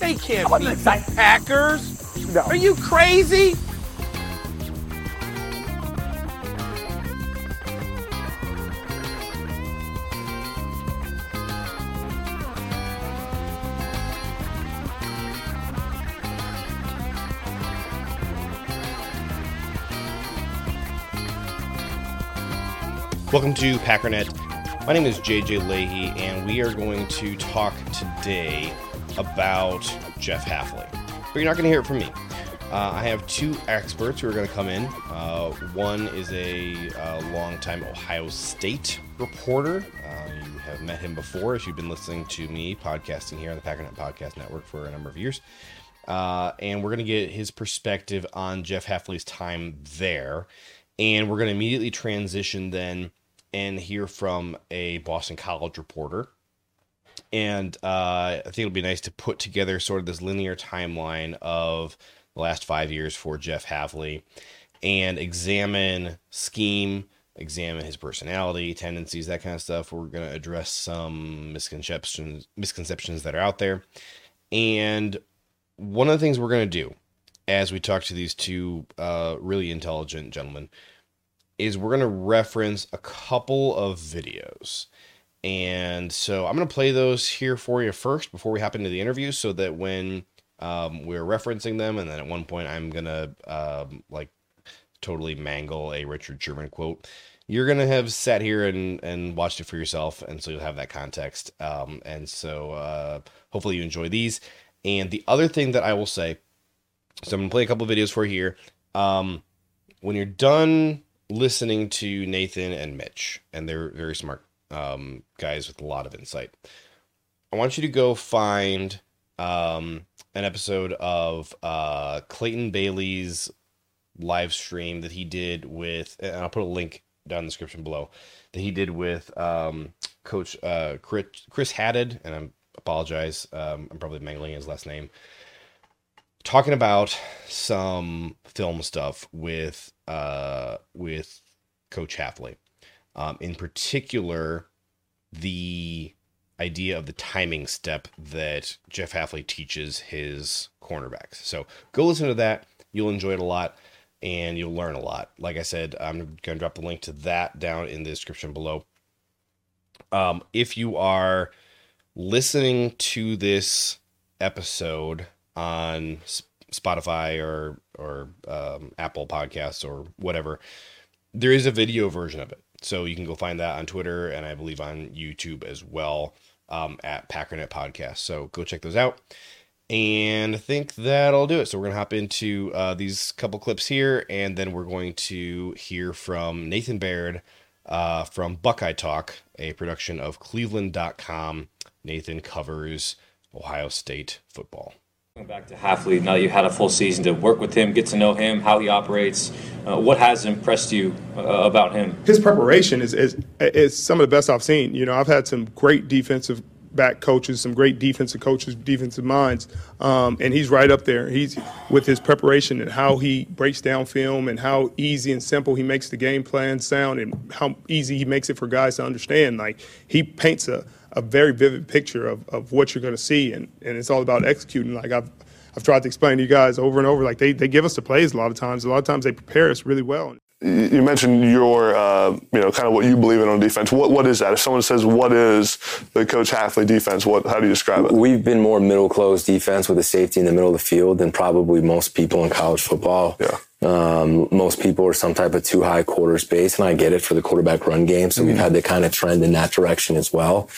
They can't beat the Packers. No. Are you crazy? Welcome to Packernet. My name is JJ Lahey, and we are going to talk today about Jeff Hafley. But you're not going to hear it from me. Uh, I have two experts who are going to come in. Uh, one is a uh, longtime Ohio State reporter. Uh, you have met him before if you've been listening to me podcasting here on the Packernet Podcast Network for a number of years. Uh, and we're going to get his perspective on Jeff Hafley's time there. And we're going to immediately transition then and hear from a Boston College reporter. And uh, I think it'll be nice to put together sort of this linear timeline of the last five years for Jeff Hafley and examine scheme, examine his personality, tendencies, that kind of stuff. We're going to address some misconceptions misconceptions that are out there. And one of the things we're going to do as we talk to these two uh, really intelligent gentlemen is we're going to reference a couple of videos. And so I'm going to play those here for you first before we hop into the interview so that when um, we're referencing them, and then at one point I'm going to um, like totally mangle a Richard Sherman quote. You're gonna have sat here and and watched it for yourself, and so you'll have that context. Um, and so uh, hopefully you enjoy these. And the other thing that I will say, so I'm gonna play a couple videos for here. Um, when you're done listening to Nathan and Mitch, and they're very smart um, guys with a lot of insight. I want you to go find um, an episode of uh, Clayton Bailey's live stream that he did with, and I'll put a link down in the description below, that he did with um, Coach uh, Chris, Chris and I apologize, um, I'm probably mangling his last name talking about some film stuff with uh, with Coach Hafley. Um, in particular, the idea of the timing step that Jeff Hafley teaches his cornerbacks. So go listen to that. You'll enjoy it a lot and you'll learn a lot. Like I said, I'm going to drop the link to that down in the description below. Um, if you are listening to this episode on Spotify or or um, Apple Podcasts or whatever, there is a video version of it. So you can go find that on Twitter and I believe on YouTube as well um, at Packernet Podcast. So go check those out. And I think that'll do it. So we're going to hop into uh, these couple clips here, and then we're going to hear from Nathan Baird uh, from Buckeye Talk, a production of Cleveland.com. Nathan covers Ohio State football. Going back to Hafley, now that you had a full season to work with him, get to know him, how he operates, uh, what has impressed you uh, about him? His preparation is, is is some of the best I've seen. You know, I've had some great defensive back coaches, some great defensive coaches, defensive minds, um, and he's right up there. He's with his preparation and how he breaks down film and how easy and simple he makes the game plan sound and how easy he makes it for guys to understand. Like he paints a a very vivid picture of, of what you're going to see, and, and it's all about executing. Like I've I've tried to explain to you guys over and over. Like they, they give us the plays a lot of times. A lot of times they prepare us really well. You mentioned your, uh, you know, kind of what you believe in on defense. What what is that? If someone says, "What is the Coach Hafley defense?" What how do you describe it? We've been more middle close defense with a safety in the middle of the field than probably most people in college football. Yeah. Um, most people are some type of too high quarter space, and I get it for the quarterback run game. So mm-hmm. we've had to kind of trend in that direction as well.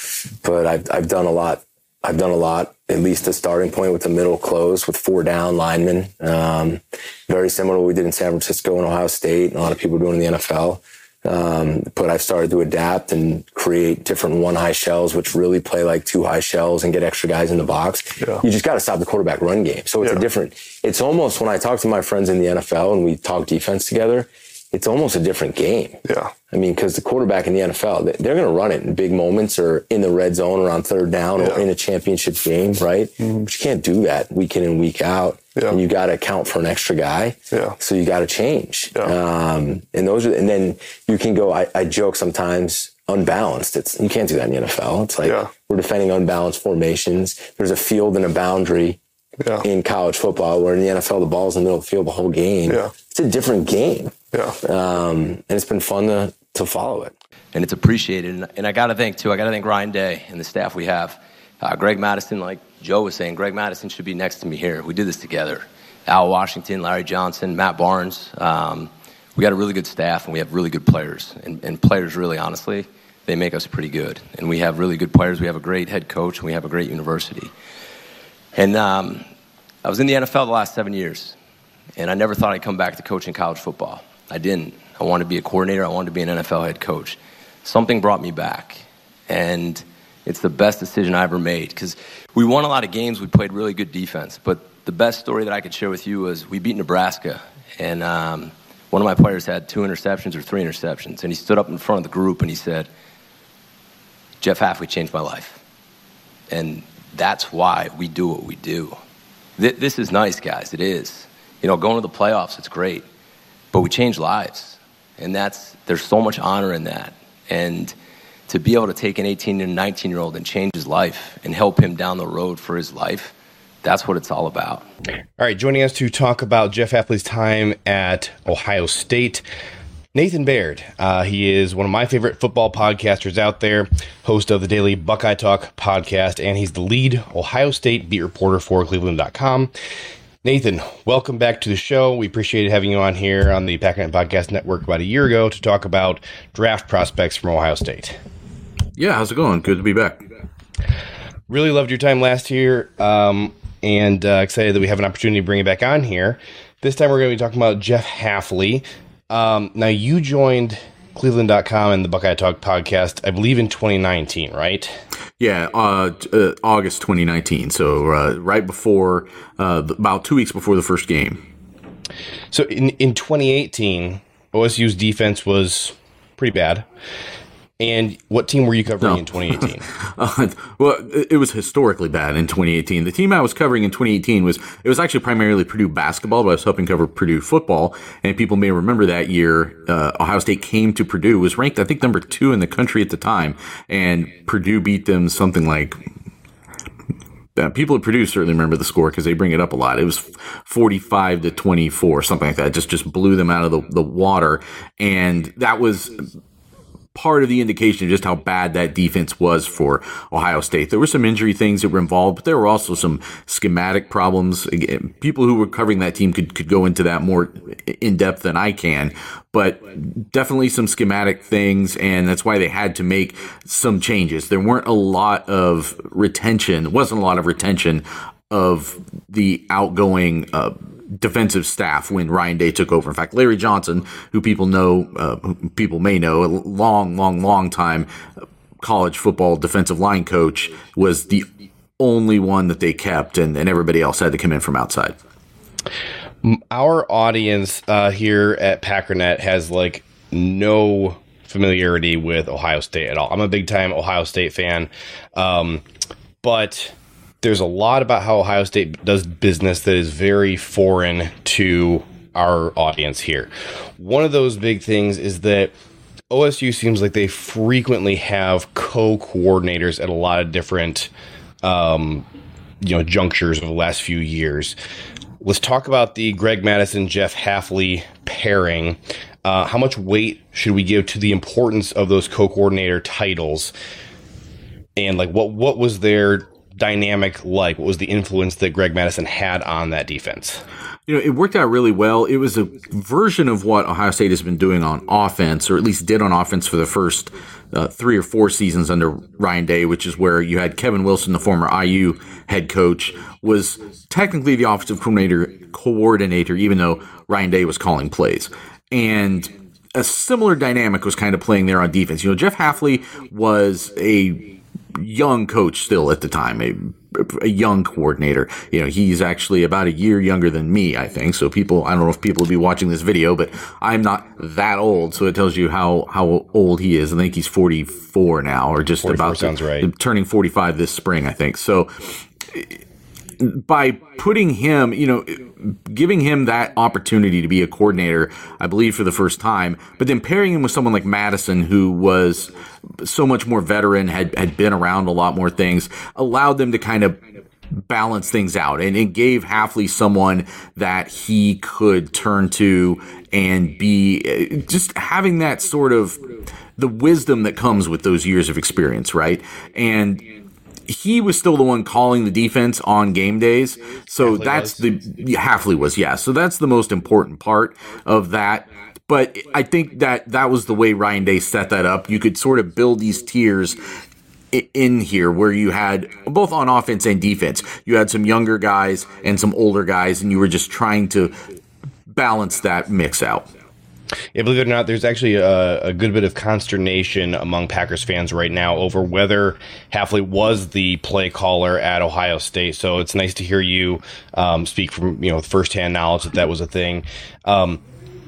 But I've I've done a lot I've done a lot, at least a starting point with the middle close with four down linemen. Um, very similar to what we did in San Francisco and Ohio State, and a lot of people doing in the NFL. Um, but I've started to adapt and create different one high shells, which really play like two high shells and get extra guys in the box. Yeah. You just got to stop the quarterback run game. So it's yeah. a different, it's almost when I talk to my friends in the NFL and we talk defense together, it's almost a different game. Yeah. I mean, because the quarterback in the NFL, they're going to run it in big moments or in the red zone or on third down yeah. or in a championship game, right? Mm-hmm. But you can't do that week in and week out. Yeah. And you got to account for an extra guy. Yeah. So you got to change. Yeah. Um, and those are, and then you can go, I, I, joke sometimes, unbalanced. It's, you can't do that in the NFL. It's like yeah. we're defending unbalanced formations. There's a field and a boundary yeah. in college football, where in the NFL, the ball's in the middle of the field the whole game. Yeah. It's a different game. Yeah. Um, and it's been fun to, to follow it. And it's appreciated. And, and I got to thank, too, I got to thank Ryan Day and the staff we have. Uh, Greg Mattison, like Joe was saying, Greg Mattison should be next to me here. We did this together. Al Washington, Larry Johnson, Matt Barnes. Um, we got a really good staff and we have really good players. And, and, players, really, honestly, they make us pretty good. And we have really good players. We have a great head coach and we have a great university. And um, I was in the NFL the last seven years. And I never thought I'd come back to coaching college football. I didn't. I wanted to be a coordinator. I wanted to be an NFL head coach. Something brought me back. And it's the best decision I ever made because we won a lot of games. We played really good defense. But the best story that I could share with you was we beat Nebraska. And um, one of my players had two interceptions or three interceptions. And he stood up in front of the group and he said, Jeff Hafley changed my life. And that's why we do what we do. This is nice, guys. It is. You know, going to the playoffs, it's great, but we change lives, and that's there's so much honor in that, and to be able to take an 18 and 19 year old and change his life and help him down the road for his life. That's what it's all about. All right, joining us to talk about Jeff Hafley's time at Ohio State. Nathan Baird. Uh, he is one of my favorite football podcasters out there, host of the daily Buckeye Talk podcast, and he's the lead Ohio State beat reporter for Cleveland.com. Nathan, welcome back to the show. We appreciate having you on here on the Packernet Podcast Network about a year ago to talk about draft prospects from Ohio State. Yeah, how's it going? Good to be back. Really loved your time last year, um, and uh, excited that we have an opportunity to bring you back on here. This time we're going to be talking about Jeff Hafley. Um, now, you joined Cleveland.com and the Buckeye Talk podcast, I believe in 2019, right? Yeah, uh, uh, August 2019. So uh, right before, uh, about two weeks before the first game. So in, in 2018, OSU's defense was pretty bad. And what team were you covering no. in 2018? uh, well, it was historically bad in 2018. The team I was covering in 2018 was it was actually primarily Purdue basketball, but I was helping cover Purdue football. And people may remember that year, uh, Ohio State came to Purdue, was ranked I think number two in the country at the time, and Purdue beat them something like uh, people at Purdue certainly remember the score because they bring it up a lot. It was 45 to 24, something like that. Just just blew them out of the, the water. And that was part of the indication of just how bad that defense was for Ohio State. There were some injury things that were involved, but there were also some schematic problems. Again, people who were covering that team could, could go into that more in depth than I can, but definitely some schematic things, and that's why they had to make some changes. There weren't a lot of retention, wasn't a lot of retention of the outgoing uh, defensive staff when Ryan Day took over. In fact, Larry Johnson, who people know, uh, who people may know, a long, long, long time college football defensive line coach, was the only one that they kept, and, and everybody else had to come in from outside. Our audience uh, here at Packernet has like no familiarity with Ohio State at all. I'm a big time Ohio State fan, um, but there's a lot about how Ohio State does business that is very foreign to our audience here. One of those big things is that OSU seems like they frequently have co coordinators at a lot of different um, you know junctures of the last few years. Let's talk about the Greg Mattison Jeff Hafley pairing. Uh, how much weight should we give to the importance of those co-coordinator titles? And like, what what was their dynamic like? What was the influence that Greg Mattison had on that defense? You know, it worked out really well. It was a version of what Ohio State has been doing on offense, or at least did on offense for the first uh, three or four seasons under Ryan Day, which is where you had Kevin Wilson, the former IU head coach, was technically the offensive coordinator, coordinator, even though Ryan Day was calling plays. And a similar dynamic was kind of playing there on defense. You know, Jeff Hafley was a young coach still at the time, a, a young coordinator. You know, he's actually about a year younger than me, I think. So people, I don't know if people will be watching this video, but I'm not that old. So it tells you how, how old he is. I think he's 44 now or just about sounds to, right. turning 45 this spring, I think. So by putting him, you know, giving him that opportunity to be a coordinator, I believe for the first time, but then pairing him with someone like Mattison, who was so much more veteran, had had been around a lot more things, allowed them to kind of balance things out, and it gave Hafley someone that he could turn to and be eh, just having that sort of the wisdom that comes with those years of experience, right? And he was still the one calling the defense on game days. So Hafley that's was. the Hafley was, yeah. So that's the most important part of that. But I think that that was the way Ryan Day set that up. You could sort of build these tiers in here where you had both on offense and defense. You had some younger guys and some older guys, and you were just trying to balance that mix out. Yeah, believe it or not, there's actually a, a good bit of consternation among Packers fans right now over whether Hafley was the play caller at Ohio State. So it's nice to hear you um, speak from you know firsthand knowledge that that was a thing. Um,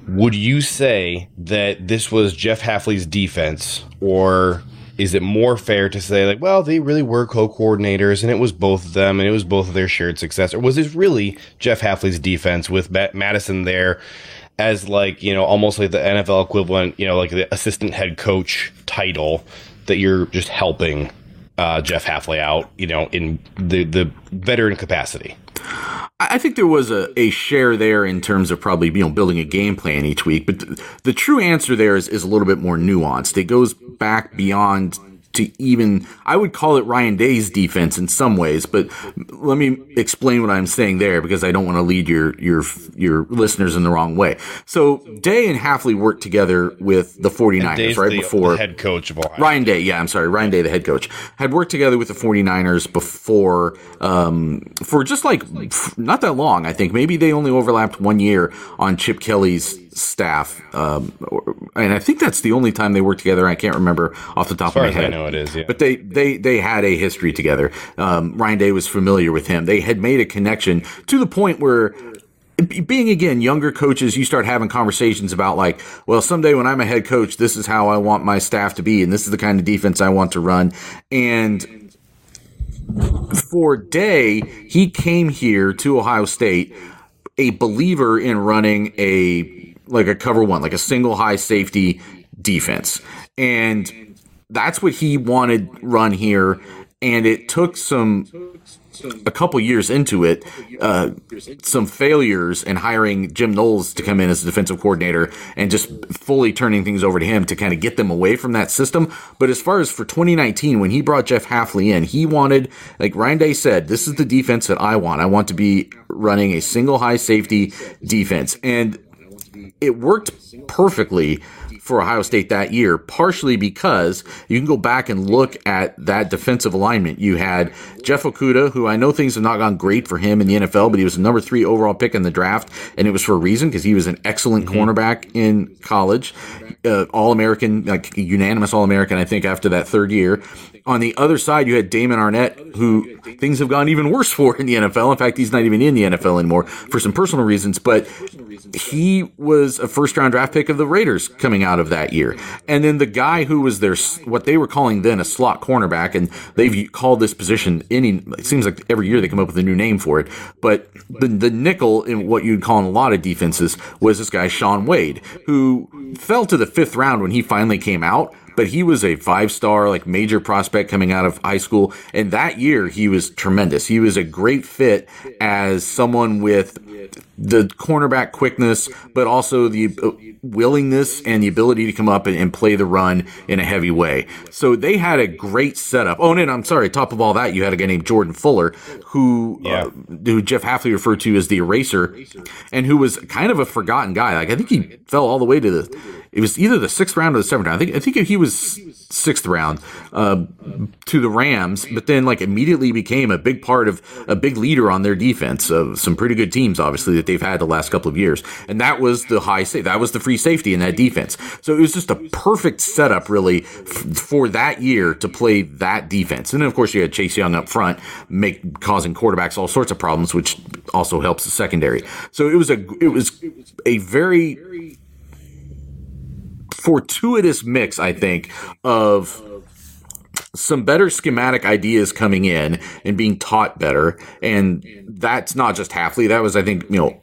would you say that this was Jeff Hafley's defense, or is it more fair to say like, well, they really were co-coordinators and it was both of them and it was both of their shared success, or was this really Jeff Hafley's defense with Mattison there? As like you know almost like the NFL equivalent, you know, like the assistant head coach title that you're just helping uh, Jeff Hafley out, you know, in the the veteran capacity. I think there was a, a share there in terms of probably you know building a game plan each week, but the, the true answer there is, is a little bit more nuanced. It goes back beyond to even I would call it Ryan Day's defense in some ways, but let me explain what I'm saying there because I don't want to lead your your your listeners in the wrong way. So Day and Hafley worked together with the 49ers Day's right the, before the head coach of Ohio. Ryan Day, yeah, I'm sorry. Ryan Day, the head coach, had worked together with the 49ers before um, for just like not that long. I think maybe they only overlapped one year on Chip Kelly's staff. Um, or- and I think that's the only time they worked together. I can't remember off the top As far of as my I head. know, it is. Yeah. But they, they, they had a history together. Um, Ryan Day was familiar with him. They had made a connection to the point where being again younger coaches, you start having conversations about like, well, someday when I'm a head coach, this is how I want my staff to be, and this is the kind of defense I want to run. And for Day, he came here to Ohio State a believer in running a like a cover one, like a single high safety defense. And that's what he wanted run here. And it took some a couple years into it, uh, some failures and hiring Jim Knowles to come in as a defensive coordinator and just fully turning things over to him to kind of get them away from that system. But as far as for 2019, when he brought Jeff Hafley in, he wanted, like Ryan Day said, this is the defense that I want. I want to be running a single high safety defense. And it worked perfectly for Ohio State that year, partially because you can go back and look at that defensive alignment. You had Jeff Okudah, who I know things have not gone great for him in the NFL, but he was the number three overall pick in the draft, and it was for a reason because he was an excellent cornerback in college, uh, All American, like unanimous All American, I think, after that third year. On the other side, you had Damon Arnette, who things have gone even worse for in the NFL. In fact, he's not even in the NFL anymore for some personal reasons, but he was a first round draft pick of the Raiders coming out of that year. And then the guy who was their, what they were calling then a slot cornerback, and they've called this position any, it seems like every year they come up with a new name for it, but the, the nickel in what you'd call in a lot of defenses was this guy, Shaun Wade, who fell to the fifth round when he finally came out, but he was a five star, like major prospect coming out of high school. And that year, he was tremendous. He was a great fit as someone with the cornerback quickness, but also the uh, willingness and the ability to come up and, and, play the run in a heavy way. So they had a great setup. Oh, and I'm sorry, top of all that, you had a guy named Jordan Fuller, who yeah. uh, who Jeff Hafley referred to as the eraser, and who was kind of a forgotten guy. Like I think he fell all the way to the it was either the sixth round or the seventh round. I think I think he was sixth round uh, to the Rams, but then like immediately became a big part of a big leader on their defense of some pretty good teams, obviously that they've had the last couple of years, and that was the high sa- that was the free safety in that defense. So it was just a perfect setup, really, f- for that year to play that defense. And then of course you had Chase Young up front, make causing quarterbacks all sorts of problems, which also helps the secondary. So it was a it was a very fortuitous mix, I think, of some better schematic ideas coming in and being taught better. And mm. that's not just Hafley. That was, I think, you know,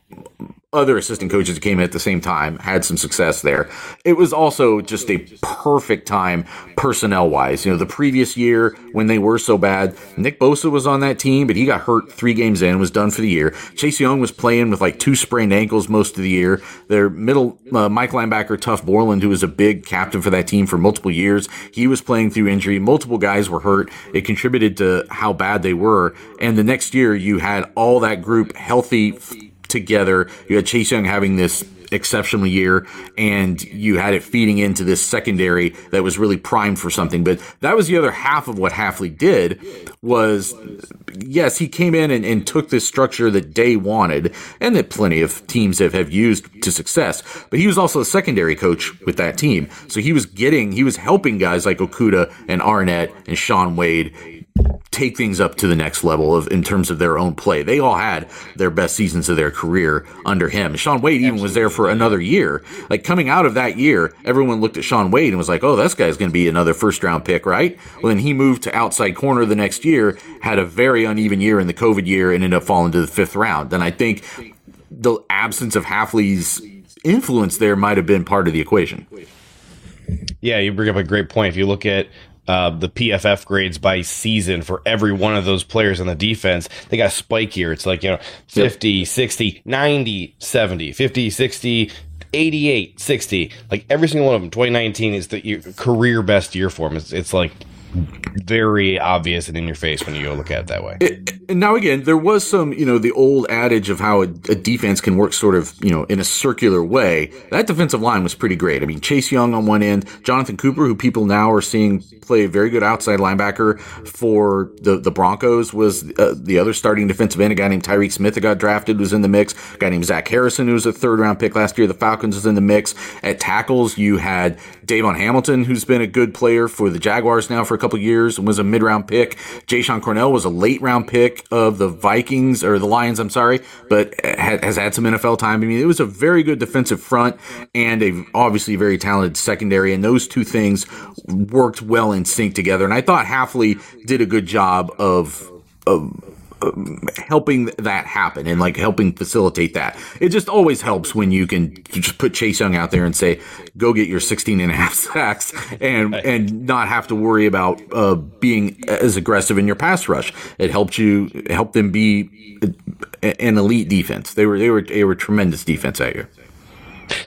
other assistant coaches that came in at the same time had some success there. It was also just a perfect time personnel wise. You know, the previous year when they were so bad, Nick Bosa was on that team, but he got hurt three games in, was done for the year. Chase Young was playing with like two sprained ankles most of the year. Their middle uh, Mike linebacker Tuf Borland, who was a big captain for that team for multiple years, he was playing through injury. Multiple guys were hurt. It contributed to how bad they were. And the next year, you had all that group healthy together. You had Chase Young having this exceptional year, and you had it feeding into this secondary that was really primed for something. But that was the other half of what Hafley did was yes, he came in and, and took this structure that Day wanted and that plenty of teams have, have used to success. But he was also a secondary coach with that team. So he was getting, he was helping guys like Okudah and Arnette and Shaun Wade take things up to the next level of in terms of their own play. They all had their best seasons of their career under him. Shaun Wade even was there for another year. Like coming out of that year, everyone looked at Shaun Wade and was like, "Oh, this guy's going to be another first round pick, right?" Well, then he moved to outside corner the next year, had a very uneven year in the COVID year, and ended up falling to the fifth round. And I think the absence of Hafley's influence there might have been part of the equation. Yeah, you bring up a great point. If you look at uh, the PFF grades by season for every one of those players on the defense, they got a spike here. It's like, you know, 50, yep. 60, 90, 70, 50, 60, 88, 60. Like every single one of them, 2019 is the career best year for him. It's, it's like very obvious and in your face when you go look at it that way. It, and now again, there was some, you know, the old adage of how a, a, defense can work sort of, you know, in a circular way. That defensive line was pretty great. I mean, Chase Young on one end, Jonathan Cooper, who people now are seeing play a very good outside linebacker for the, the Broncos, was uh, the other starting defensive end. A guy named Tyreke Smith that got drafted was in the mix. A guy named Zach Harrison, who was a third round pick last year. The Falcons was in the mix. At tackles, you had Davon Hamilton, who's been a good player for the Jaguars now for couple years and was a mid round pick. Jashon Cornell was a late round pick of the Vikings or the Lions, I'm sorry, but has had some NFL time. I mean, it was a very good defensive front and a obviously very talented secondary, and those two things worked well in sync together. And I thought Hafley did a good job of of helping that happen and like helping facilitate that. It just always helps when you can just put Chase Young out there and say, go get your 16 and a half sacks and, and not have to worry about uh, being as aggressive in your pass rush. It helped you, help them be an elite defense. They were, they were, they were tremendous defense that year.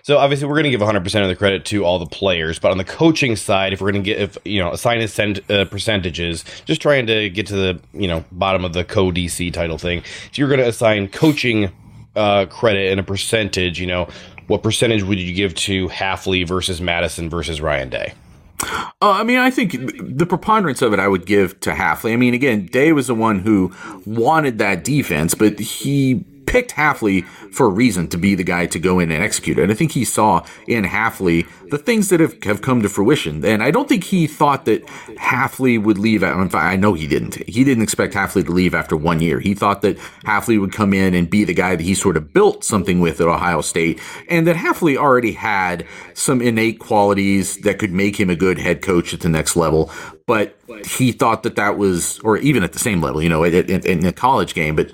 So obviously, we're going to give 100 percent of the credit to all the players, but on the coaching side, if we're going to get, if you know, assign uh, percentages, just trying to get to the you know bottom of the co DC title thing. So you're going to assign coaching uh, credit and a percentage. You know, what percentage would you give to Hafley versus Mattison versus Ryan Day? Uh, I mean, I think the preponderance of it I would give to Hafley. I mean, again, Day was the one who wanted that defense, but he picked Hafley for a reason to be the guy to go in and execute. And I think he saw in Hafley the things that have, have come to fruition. And I don't think he thought that Hafley would leave. I know he didn't. He didn't expect Hafley to leave after one year. He thought that Hafley would come in and be the guy that he sort of built something with at Ohio State, and that Hafley already had some innate qualities that could make him a good head coach at the next level. But he thought that that was, or even at the same level, you know, in, in, in a college game. But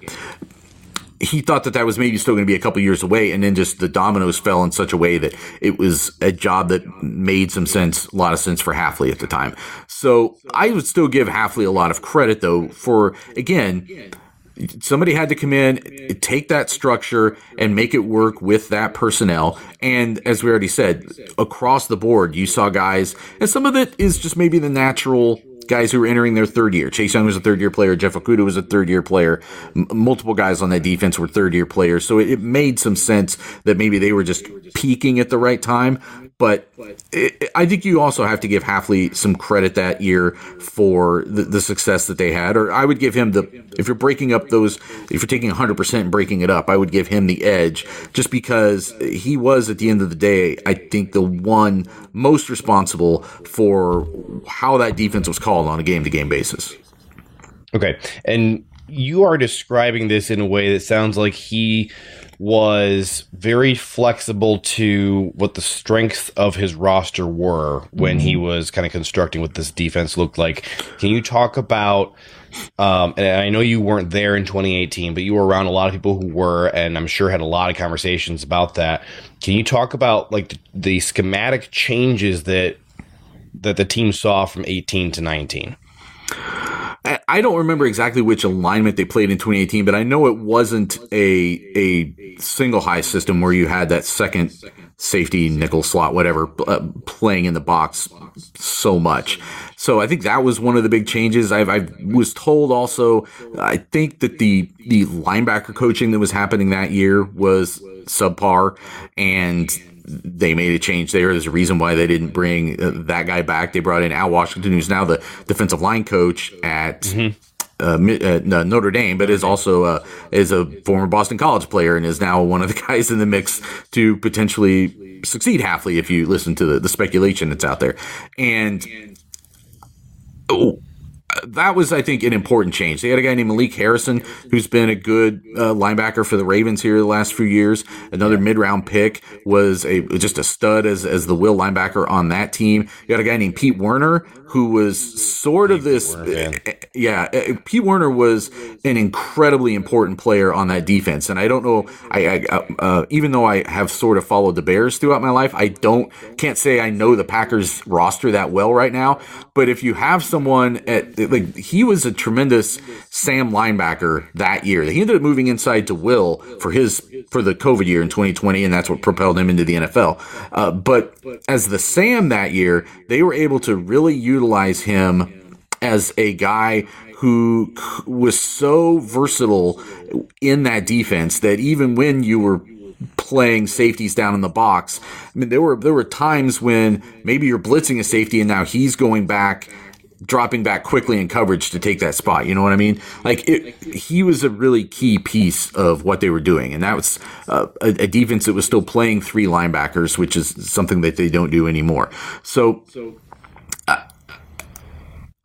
he thought that that was maybe still going to be a couple years away, and then just the dominoes fell in such a way that it was a job that made some sense, a lot of sense for Hafley at the time. So I would still give Hafley a lot of credit, though, for again. Somebody had to come in, take that structure, and make it work with that personnel. And as we already said, across the board, you saw guys, and some of it is just maybe the natural guys who were entering their third year. Chase Young was a third year player. Jeff Okudah was a third year player. M- multiple guys on that defense were third year players. So it, it, made some sense that maybe they were just peaking at the right time. But it, I think you also have to give Hafley some credit that year for the, the, success that they had. Or I would give him the, if you're breaking up those, if you're taking 100% and breaking it up, I would give him the edge just because he was, at the end of the day, I think the one most responsible for how that defense was called on a game to game basis. Okay. And you are describing this in a way that sounds like he was very flexible to what the strengths of his roster were when mm-hmm. he was kind of constructing what this defense looked like. Can you talk about? Um, and I know you weren't there in 2018, but you were around a lot of people who were, and I'm sure had a lot of conversations about that. Can you talk about like the, the schematic changes that that the team saw from 18 to 19? I don't remember exactly which alignment they played in 2018, but I know it wasn't a a single high system where you had that second safety nickel slot, whatever, uh, playing in the box so much. So I think that was one of the big changes. I've, I was told also. I think that the the linebacker coaching that was happening that year was subpar, and they made a change there. There's a reason why they didn't bring uh, that guy back. They brought in Al Washington, who's now the defensive line coach at. Mm-hmm. Uh, uh, Notre Dame, but is also uh, is a former Boston College player and is now one of the guys in the mix to potentially succeed Hafley. if you listen to the, the speculation that's out there. And oh, that was, I think, an important change. They had a guy named Malik Harrison, who's been a good uh, linebacker for the Ravens here the last few years. Another mid round pick was a just a stud as as the will linebacker on that team. You got a guy named Pete Werner, who was sort of this. Werner, yeah, uh, Pete Werner was an incredibly important player on that defense, and I don't know. I, I uh, uh, even though I have sort of followed the Bears throughout my life, I don't can't say I know the Packers roster that well right now. But if you have someone at like he was a tremendous Sam linebacker that year. He ended up moving inside to Will for his for the COVID year in 2020, and that's what propelled him into the NFL. Uh, but as the Sam that year, they were able to really utilize him as a guy who was so versatile in that defense that even when you were playing safeties down in the box, I mean there were there were times when maybe you're blitzing a safety and now he's going back dropping back quickly in coverage to take that spot. You know what I mean? Like it, he was a really key piece of what they were doing, and that was uh, a, a, defense that was still playing three linebackers, which is something that they don't do anymore. So,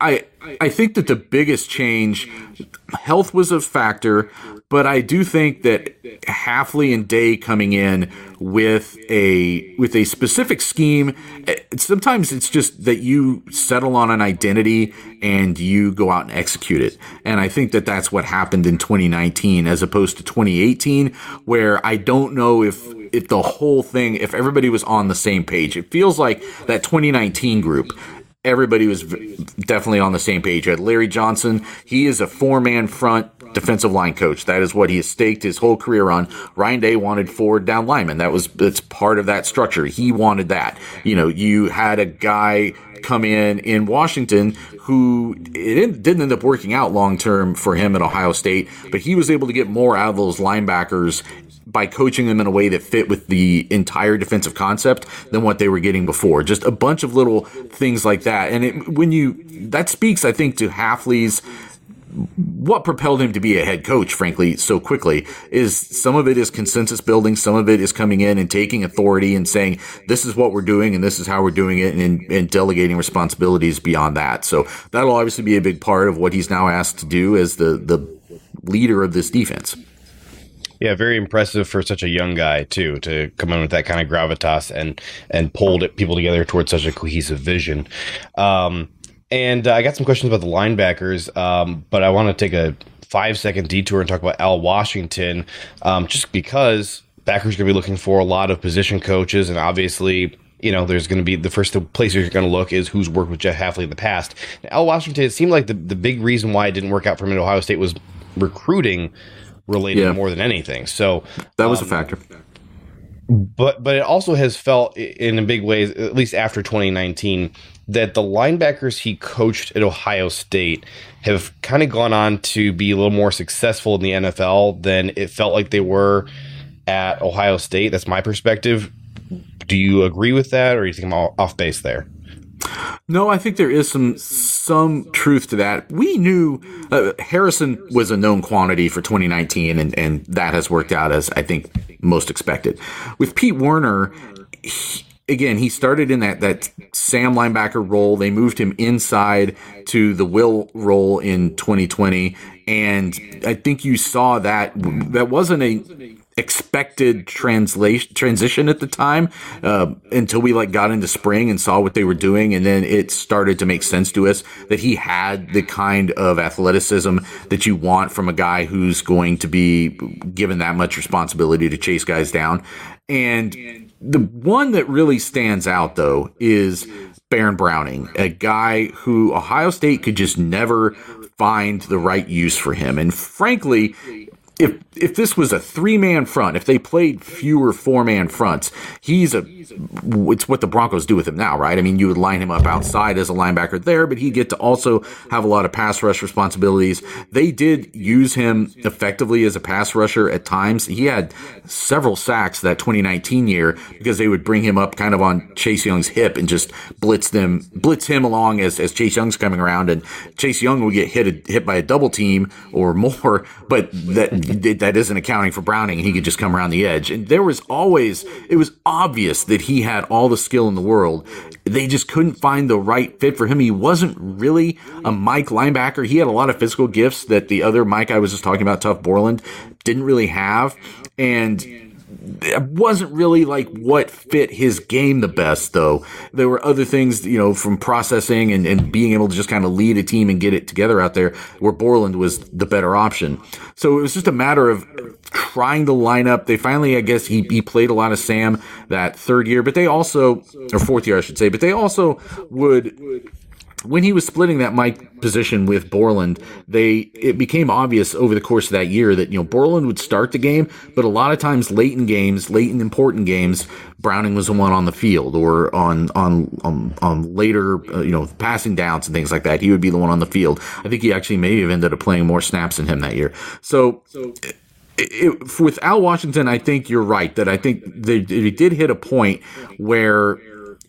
I I think that the biggest change, health was a factor, but I do think that Hafley and Day coming in with a with a specific scheme, eh, sometimes it's just that you settle on an identity and you go out and execute it. And I think that that's what happened in 2019 as opposed to 2018, where I don't know if if the whole thing, if everybody was on the same page. It feels like that 2019 group everybody was definitely on the same page. Had Larry Johnson. He is a four man front defensive line coach. That is what he has staked his whole career on. Ryan Day wanted forward down linemen. That was that's part of that structure. He wanted that. You know, you had a guy come in in Washington who it didn't end up working out long term for him at Ohio State, but he was able to get more out of those linebackers by coaching them in a way that fit with the entire defensive concept than what they were getting before. Just a bunch of little things like that. And it, when you, that speaks, I think, to Hafley's what propelled him to be a head coach, frankly, so quickly is some of it is consensus building. Some of it is coming in and taking authority and saying, this is what we're doing and this is how we're doing it and, and delegating responsibilities beyond that. So that'll obviously be a big part of what he's now asked to do as the, the leader of this defense. Yeah, very impressive for such a young guy too to come in with that kind of gravitas and and pulled people together towards such a cohesive vision. Um, and uh, I got some questions about the linebackers, um, but I want to take a five second detour and talk about Al Washington, um, just because Packers are going to be looking for a lot of position coaches, and obviously, you know, there's going to be the first place you're going to look is who's worked with Jeff Hafley in the past. Al Washington, it seemed like the, the big reason why it didn't work out for him at Ohio State was recruiting related yeah. more than anything. So that was um, a factor. But but it also has felt in big ways, at least after 2019, that the linebackers he coached at Ohio State have kind of gone on to be a little more successful in the NFL than it felt like they were at Ohio State. That's my perspective. Do you agree with that, or do you think I'm off base there? No, I think there is some some truth to that. We knew uh, Harrison was a known quantity for 2019, and, and that has worked out as I think most expected. With Pete Werner, he, again, he started in that that Sam linebacker role. They moved him inside to the Will role in 2020, and I think you saw that that wasn't a expected translation transition at the time uh, until we like got into spring and saw what they were doing. And then it started to make sense to us that he had the kind of athleticism that you want from a guy who's going to be given that much responsibility to chase guys down. And the one that really stands out though is Baron Browning, a guy who Ohio State could just never find the right use for him. And frankly, if if this was a three man front, if they played fewer four man fronts, he's a it's what the Broncos do with him now, right? I mean, you would line him up outside as a linebacker there, but he'd get to also have a lot of pass rush responsibilities. They did use him effectively as a pass rusher at times. He had several sacks that 2019 year because they would bring him up kind of on Chase Young's hip and just blitz them, blitz him along as, as Chase Young's coming around, and Chase Young would get hit hit by a double team or more, but that that isn't accounting for Browning, and he could just come around the edge. And there was always it was obvious that he had all the skill in the world. They just couldn't find the right fit for him. He wasn't really a Mike linebacker. He had a lot of physical gifts that the other Mike I was just talking about, Tuf Borland, didn't really have. And it wasn't really like what fit his game the best though. There were other things, you know, from processing and, and being able to just kind of lead a team and get it together out there where Borland was the better option. So it was just a matter of trying to line up. They finally, I guess, he, he played a lot of Sam that third year, but they also, or fourth year, I should say, but they also would when he was splitting that Mike position with Borland, they it became obvious over the course of that year that you know Borland would start the game, but a lot of times late in games, late in important games, Browning was the one on the field or on on on, on later uh, you know passing downs and things like that. He would be the one on the field. I think he actually maybe have ended up playing more snaps than him that year. So. It, it, with Al Washington, I think you're right that I think they, they did hit a point where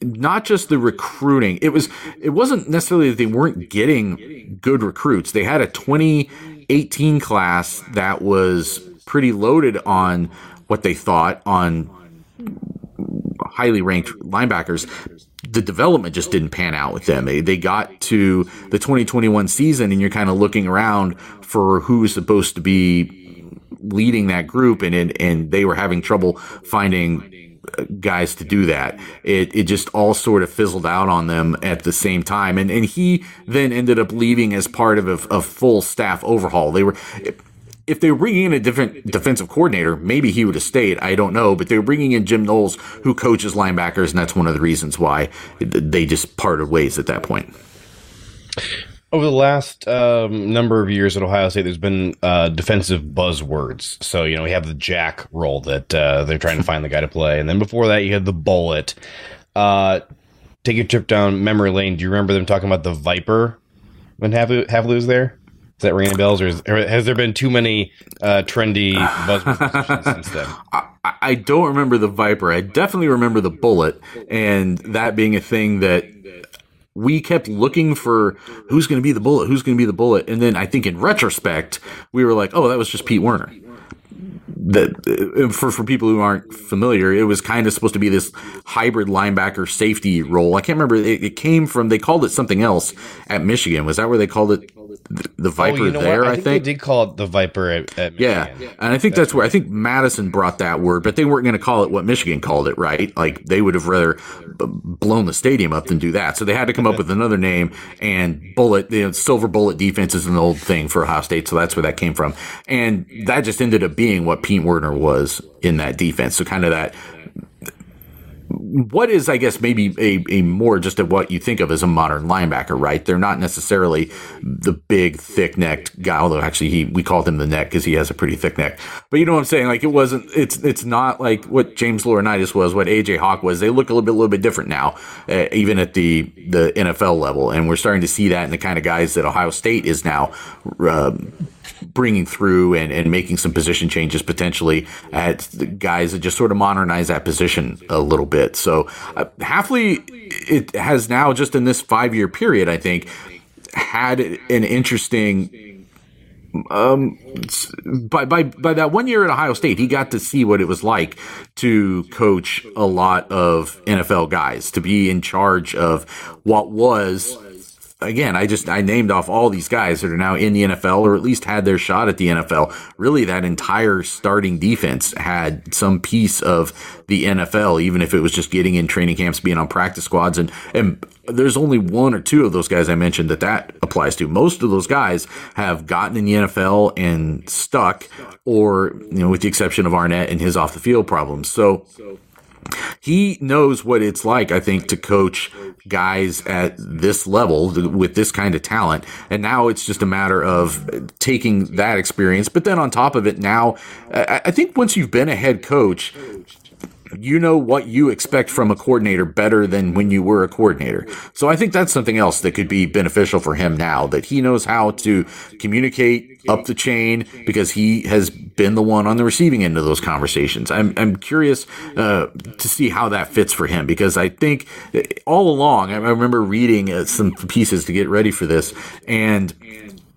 not just the recruiting. It was it wasn't necessarily that they weren't getting good recruits. They had a 2018 class that was pretty loaded on what they thought on highly ranked linebackers. The development just didn't pan out with them. They, got to the 2021 season and you're kind of looking around for who's supposed to be leading that group and and, and they were having trouble finding guys to do that. It it just all sort of fizzled out on them at the same time, and and he then ended up leaving as part of a, a full staff overhaul. They were. If they were bringing in a different defensive coordinator, maybe he would have stayed. I don't know, but they were bringing in Jim Knowles, who coaches linebackers, and that's one of the reasons why they just parted ways at that point over the last um, number of years at Ohio State, there's been uh, defensive buzzwords. So you know we have the jack role that uh, they're trying to find the guy to play, and then before that you had the bullet. Uh, take a trip down memory lane. Do you remember them talking about the viper when Hafley was there? Is that ringing bells, or, is, or, has there been too many uh, trendy buzzwords since then? I, I don't remember the viper. I definitely remember the bullet, and that being a thing that we kept looking for who's going to be the bullet, who's going to be the bullet, and then I think in retrospect we were like, oh, that was just Pete Werner. That uh, for for people who aren't familiar, it was kind of supposed to be this hybrid linebacker safety role. I can't remember. It, it came from they called it something else at Michigan. Was that where they called it the Viper oh, you know there. I I think, think, they did call it the Viper at, at yeah. and I think that's, where I think Mattison brought that word, but they weren't going to call it what Michigan called it, right? Like they would have rather blown the stadium up than do that. So they had to come up with another name. And bullet, you know, silver bullet defense is an old thing for Ohio State, so that's where that came from. And that just ended up being what Pete Werner was in that defense. So kind of that what is, I guess, maybe a, a more just of what you think of as a modern linebacker, right? They're not necessarily the big, thick necked guy, although actually he we called him the neck because he has a pretty thick neck. But you know what I'm saying? Like it wasn't. It's it's not like what James Laurinaitis was, what AJ Hawk was. They look a little bit a little bit different now, uh, even at the the NFL level, and we're starting to see that in the kind of guys that Ohio State is now. Um, bringing through and, and making some position changes potentially at the guys that just sort of modernize that position a little bit. So uh, Hafley, it has now just in this five year period, I think, had an interesting. Um, by by by that one year at Ohio State, he got to see what it was like to coach a lot of NFL guys, to be in charge of what was again, I just I named off all these guys that are now in the NFL or at least had their shot at the NFL. Really, that entire starting defense had some piece of the NFL, even if it was just getting in training camps, being on practice squads, and and there's only one or two of those guys I mentioned that that applies to. Most of those guys have gotten in the NFL and stuck, or you know, with the exception of Arnette and his off the field problems. So he knows what it's like, I think, to coach guys at this level with this kind of talent. And now it's just a matter of taking that experience. But then on top of it, now, I think once you've been a head coach, you know what you expect from a coordinator better than when you were a coordinator. So I think that's something else that could be beneficial for him now that he knows how to communicate up the chain because he has been the one on the receiving end of those conversations. I'm, I'm curious uh, to see how that fits for him because I think all along, I remember reading uh, some pieces to get ready for this and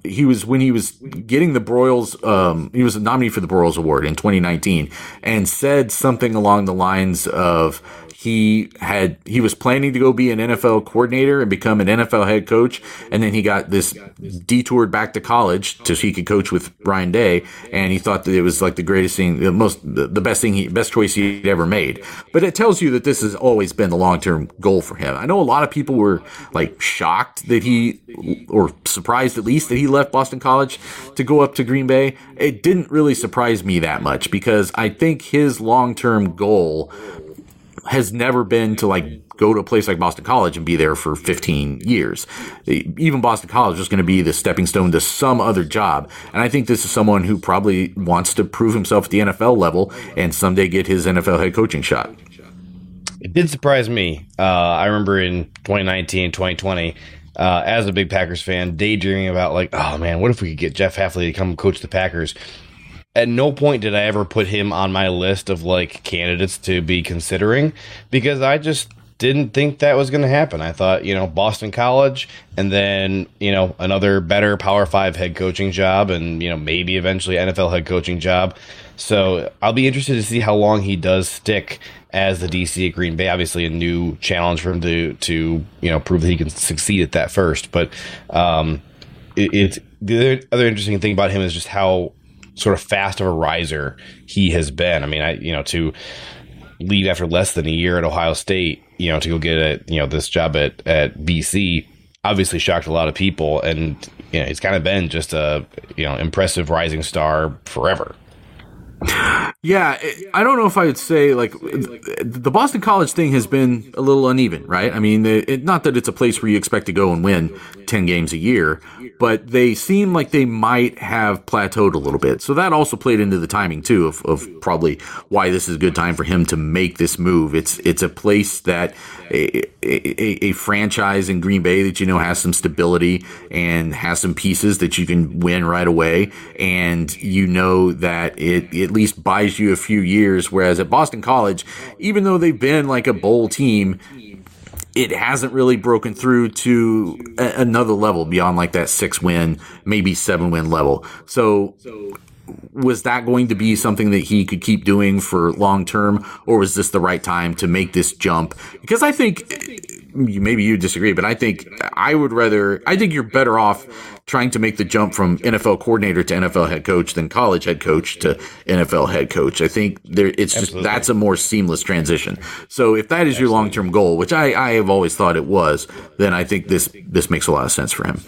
he was when he was getting the Broyles, um, he was a nominee for the Broyles Award in 2019, and said something along the lines of he had he was planning to go be an NFL coordinator and become an NFL head coach, and then he got this detoured back to college so he could coach with Ryan Day, and he thought that it was like the greatest thing, the most, the best thing, he, best choice he'd ever made. But it tells you that this has always been the long term goal for him. I know a lot of people were like shocked that he, or surprised at least that he left Boston College to go up to Green Bay. It didn't really surprise me that much because I think his long term goal has never been to like go to a place like Boston College and be there for 15 years. Even Boston College is just going to be the stepping stone to some other job. And I think this is someone who probably wants to prove himself at the NFL level and someday get his NFL head coaching shot. It did surprise me. Uh, I remember in 2019, 2020, uh, as a big Packers fan, daydreaming about like, oh man, what if we could get Jeff Hafley to come coach the Packers? At no point did I ever put him on my list of like candidates to be considering because I just didn't think that was going to happen. I thought, you know, Boston College and then, you know, another better Power 5 head coaching job and, you know, maybe eventually NFL head coaching job. So, I'll be interested to see how long he does stick as the DC at Green Bay. Obviously, a new challenge for him to to, you know, prove that he can succeed at that first, but um it, it's the other, other interesting thing about him is just how sort of fast of a riser he has been. I mean, I you know to leave after less than a year at Ohio State, you know, to go get a you know this job at at BC, obviously shocked a lot of people, and you know he's kind of been just a you know impressive rising star forever. Yeah, I don't know if I would say like the Boston College thing has been a little uneven, right? I mean, it, not that it's a place where you expect to go and win 10 games a year, but they seem like they might have plateaued a little bit. So that also played into the timing too of, of probably why this is a good time for him to make this move. It's it's a place that a, a, a franchise in Green Bay that you know has some stability and has some pieces that you can win right away, and you know that it at least buys you a few years. Whereas at Boston College, even though they've been like a bowl team, it hasn't really broken through to a- another level beyond like that six win, maybe seven win level. So, was that going to be something that he could keep doing for long term, or was this the right time to make this jump? Because I think maybe you disagree, but I think I would rather. I think you're better off trying to make the jump from NFL coordinator to NFL head coach than college head coach to NFL head coach. I think there it's just that's a more seamless transition. So if that is your long term goal, which I, I have always thought it was, then I think this this makes a lot of sense for him.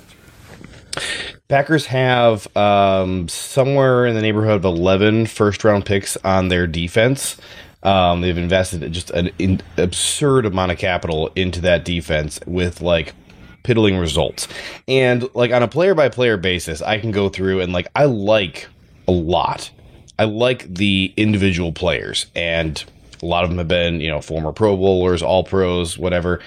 Packers have um, somewhere in the neighborhood of 11 first round picks on their defense. Um, they've invested just an in, absurd amount of capital into that defense with like piddling results. And like on a player by player basis, I can go through and like I like a lot. I like the individual players, and a lot of them have been you know former Pro Bowlers, All Pros, whatever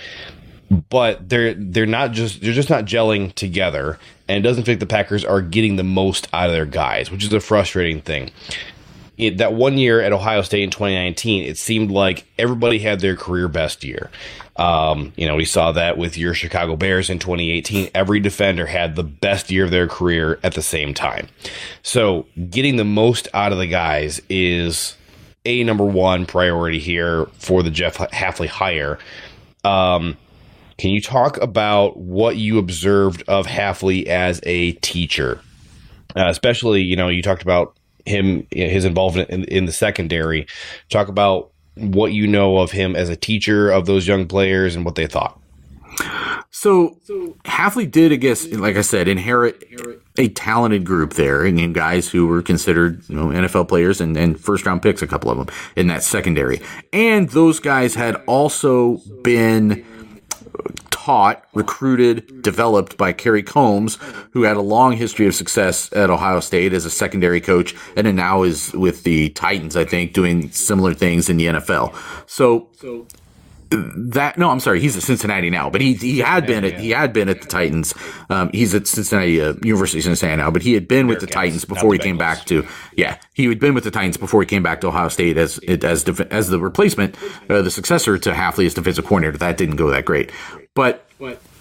but they're they're not just they're just not gelling together and it doesn't feel like the Packers are getting the most out of their guys, which is a frustrating thing. It, that one year at Ohio State in 2019, it seemed like everybody had their career best year. Um, you know, we saw that with your Chicago Bears in 2018. Every defender had the best year of their career at the same time. So, getting the most out of the guys is a number one priority here for the Jeff Hafley hire. Um, can you talk about what you observed of Hafley as a teacher? Uh, especially, you know, you talked about him, his involvement in, in the secondary. Talk about what you know of him as a teacher of those young players and what they thought. So, Hafley did, I guess, like I said, inherit a talented group there, and guys who were considered, you know, NFL players and, and first round picks, a couple of them in that secondary. And those guys had also been taught, recruited, developed by Kerry Coombs, who had a long history of success at Ohio State as a secondary coach, and then now is with the Titans, I think, doing similar things in the NFL. So that no, I'm sorry, he's at Cincinnati now, but he he had been at he had been at the Titans. Um, he's at Cincinnati uh, University of Cincinnati now, but he had been with the Titans before he came back to yeah he had been with the Titans before he came back to Ohio State as as def- as the replacement, uh, the successor to Hafley as defensive coordinator. That didn't go that great, but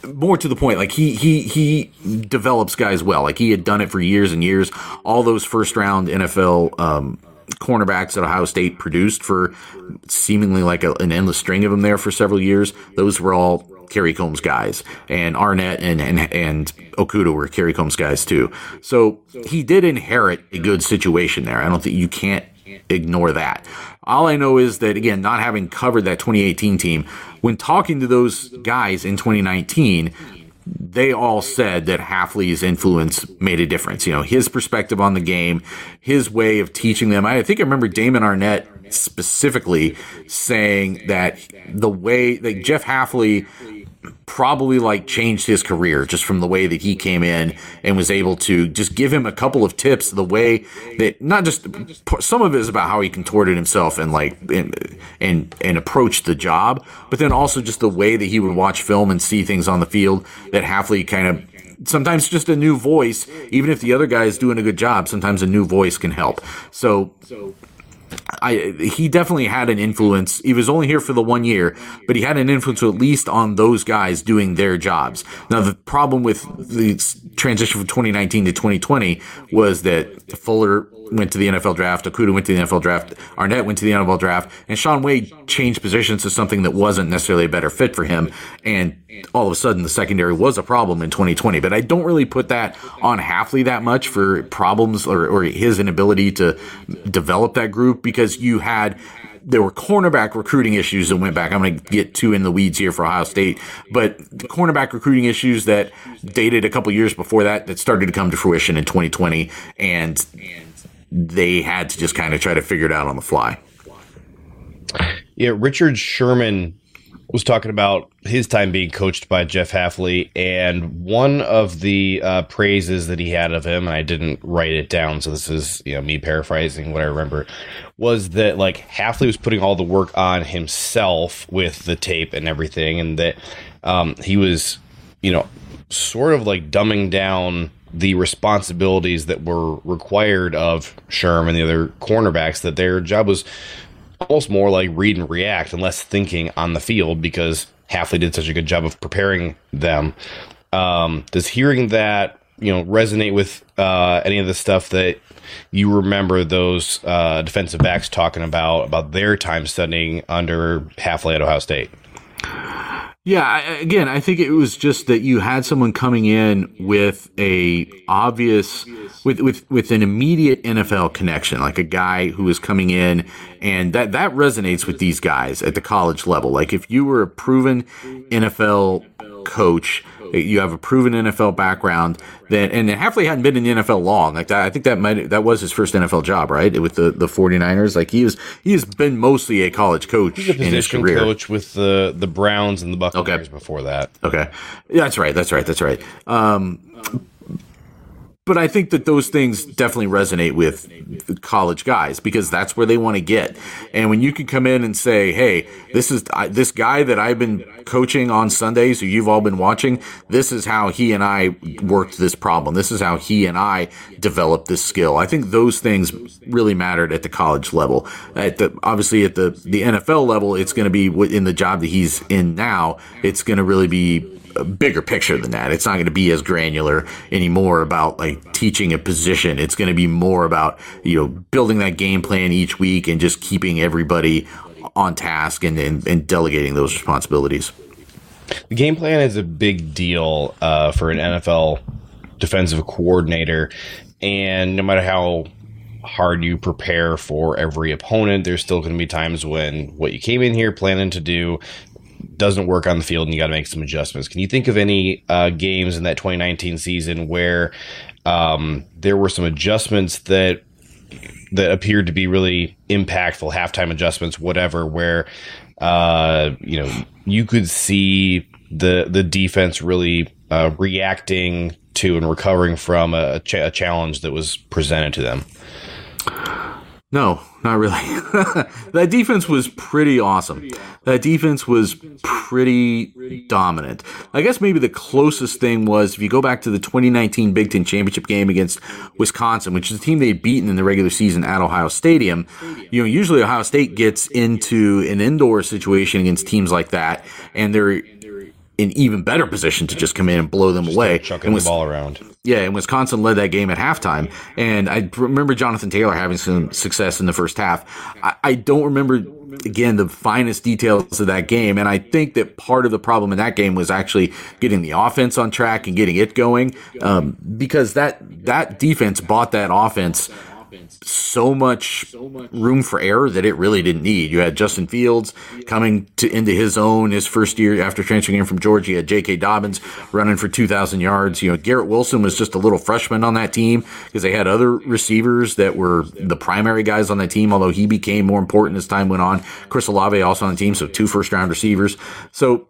more to the point, like he he he develops guys well. Like he had done it for years and years. All those first round NFL um, cornerbacks at Ohio State produced for seemingly like a, an endless string of them there for several years. Those were all Kerry Coombs guys, and Arnette and and and Okudah were Kerry Coombs guys too. So he did inherit a good situation there. I don't think you can't ignore that. All I know is that again, not having covered that 2018 team, when talking to those guys in 2019, they all said that Hafley's influence made a difference. You know, his perspective on the game, his way of teaching them. I think I remember Damon Arnette specifically saying that the way that Jeff Hafley probably like changed his career just from the way that he came in and was able to just give him a couple of tips the way that not just some of it is about how he contorted himself and like and and, and approached the job but then also just the way that he would watch film and see things on the field that Hafley kind of sometimes just a new voice even if the other guy is doing a good job sometimes a new voice can help. So I he definitely had an influence. He was only here for the one year, but he had an influence at least on those guys doing their jobs. Now the problem with the transition from 2019 to 2020 was that Fuller went to the NFL draft, Okudah went to the NFL draft, Arnette went to the NFL draft, and Shaun Wade changed positions to something that wasn't necessarily a better fit for him. And all of a sudden, the secondary was a problem in 2020. But I don't really put that on Hafley that much for problems or, or his inability to develop that group because you had there were cornerback recruiting issues that went back. I'm going to get two in the weeds here for Ohio State, but the cornerback recruiting issues that dated a couple years before that that started to come to fruition in 2020, and they had to just kind of try to figure it out on the fly. Yeah, Richard Sherman was talking about his time being coached by Jeff Hafley, and one of the uh, praises that he had of him, and I didn't write it down, so this is you know me paraphrasing what I remember, was that like Hafley was putting all the work on himself with the tape and everything, and that um, he was you know sort of like dumbing down the responsibilities that were required of Sherm and the other cornerbacks that their job was almost more like read and react and less thinking on the field because Hafley did such a good job of preparing them. Um, does hearing that you know resonate with uh, any of the stuff that you remember those uh, defensive backs talking about about their time studying under Hafley at Ohio State? Yeah, I, again, I think it was just that you had someone coming in with a obvious, with with with an immediate NFL connection, like a guy who was coming in, and that that resonates with these guys at the college level. Like if you were a proven NFL coach you have a proven NFL background that, and Hafley hadn't been in the NFL long. Like that, I think that might, that was his first NFL job, right? With the, the 49ers. Like he was, he has been mostly a college coach a in his career. coach with the, the Browns and the Buccaneers okay. before that. Okay. Yeah, that's right. That's right. That's right. Um, but I think that those things definitely resonate with college guys because that's where they want to get. And when you can come in and say, "Hey, this is this guy that I've been coaching on Sundays, who you've all been watching. This is how he and I worked this problem. This is how he and I developed this skill." I think those things really mattered at the college level. At the obviously at the the NFL level, it's going to be in the job that he's in now. It's going to really be bigger picture than that. It's not going to be as granular anymore about like teaching a position. It's going to be more about, you know, building that game plan each week and just keeping everybody on task and, and, and delegating those responsibilities. The game plan is a big deal uh, for an NFL defensive coordinator. And no matter how hard you prepare for every opponent, there's still going to be times when what you came in here planning to do doesn't work on the field and you got to make some adjustments. Can you think of any uh, games in that 2019 season where um, there were some adjustments that that appeared to be really impactful, halftime adjustments, whatever, where uh, you know you could see the the defense really uh, reacting to and recovering from a, a challenge that was presented to them. No, not really. that defense was pretty awesome. That defense was pretty dominant. I guess maybe the closest thing was if you go back to the 2019 Big Ten championship game against Wisconsin, which is a team they'd beaten in the regular season at Ohio Stadium. You know, usually Ohio State gets into an indoor situation against teams like that, and they're in even better position to just come in and blow them just away. Chucking was, the ball around. Yeah, and Wisconsin led that game at halftime. And I remember Jonathan Taylor having some success in the first half. I, I don't remember again the finest details of that game and i think that part of the problem in that game was actually getting the offense on track and getting it going um, because that that defense bought that offense so much room for error that it really didn't need. You had Justin Fields coming to into his own his first year after transferring in from Georgia. You had J.K. Dobbins running for 2,000 yards. You know, Garrett Wilson was just a little freshman on that team because they had other receivers that were the primary guys on that team, although he became more important as time went on. Chris Olave also on the team, so two first round receivers. So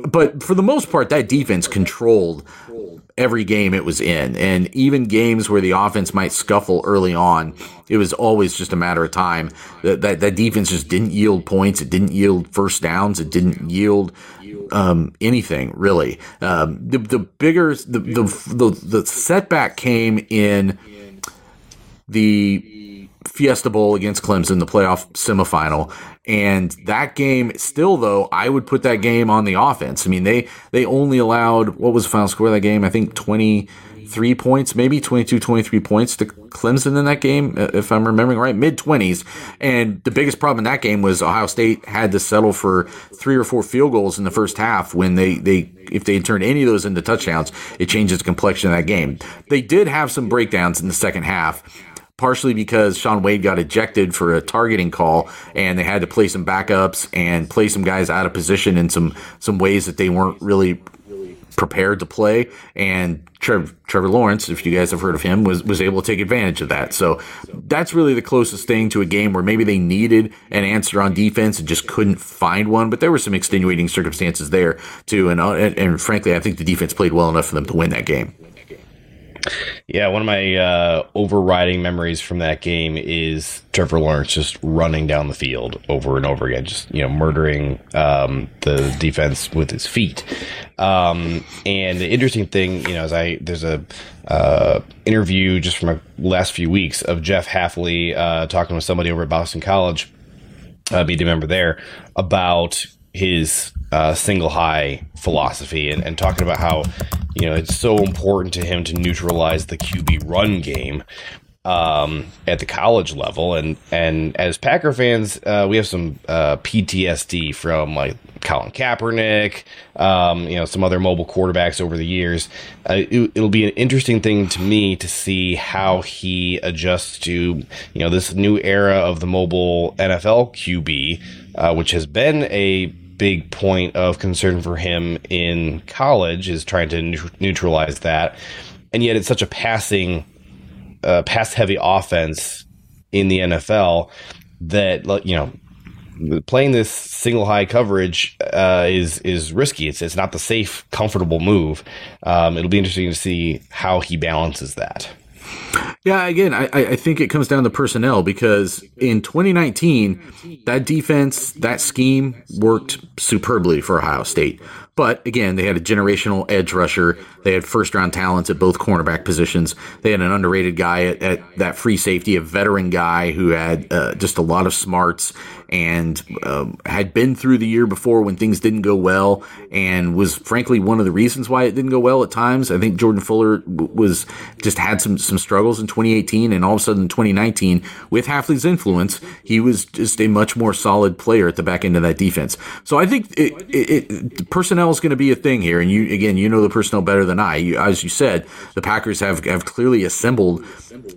but for the most part, that defense controlled every game it was in. And even games where the offense might scuffle early on, it was always just a matter of time. That, that, that defense just didn't yield points. It didn't yield first downs. It didn't yield um, anything really. Um, the, the bigger, the, the, the, the setback came in the Fiesta Bowl against Clemson, the playoff semifinal. And that game, still though, I would put that game on the offense. I mean, they they only allowed what was the final score of that game? I think twenty three points, maybe 22, 23 points to Clemson in that game, if I'm remembering right, mid 20s. And the biggest problem in that game was Ohio State had to settle for three or four field goals in the first half when they, they if they turned any of those into touchdowns, it changes the complexion of that game. They did have some breakdowns in the second half partially because Shaun Wade got ejected for a targeting call and they had to play some backups and play some guys out of position in some some ways that they weren't really prepared to play and Trevor, Trevor Lawrence, if you guys have heard of him, was was able to take advantage of that. So that's really the closest thing to a game where maybe they needed an answer on defense and just couldn't find one. But there were some extenuating circumstances there too, and uh, and, and frankly, I think the defense played well enough for them to win that game. Yeah, one of my uh, overriding memories from that game is Trevor Lawrence just running down the field over and over again, just you know murdering um, the defense with his feet. Um, and the interesting thing, you know, is I there's a uh, interview just from the last few weeks of Jeff Hafley uh, talking with somebody over at Boston College, uh, media member there, about his uh, single high philosophy and, and talking about how you know it's so important to him to neutralize the QB run game. um, at the college level, and and as Packer fans, uh, we have some uh, PTSD from like Colin Kaepernick, um, you know, some other mobile quarterbacks over the years. Uh, it, will be an interesting thing to me to see how he adjusts to you know this new era of the mobile NFL QB, uh, which has been a big point of concern for him in college is trying to neutralize that, and yet it's such a passing uh, pass heavy offense in the NFL that you know playing this single high coverage uh, is is risky. It's it's not the safe, comfortable move. Um, it'll be interesting to see how he balances that. Yeah, again, I, I think it comes down to personnel because in 2019, that defense, that scheme worked superbly for Ohio State. But again, they had a generational edge rusher. They had first round talents at both cornerback positions. They had an underrated guy at, at that free safety, a veteran guy who had uh, just a lot of smarts and um, had been through the year before when things didn't go well and was frankly one of the reasons why it didn't go well at times. I think Jordan Fuller was just had some some struggles in 2018 and all of a sudden in 2019 with Hafley's influence, he was just a much more solid player at the back end of that defense. So I think it, it, it personnel is going to be a thing here and you again, you know the personnel better than I. You, as you said, the Packers have have clearly assembled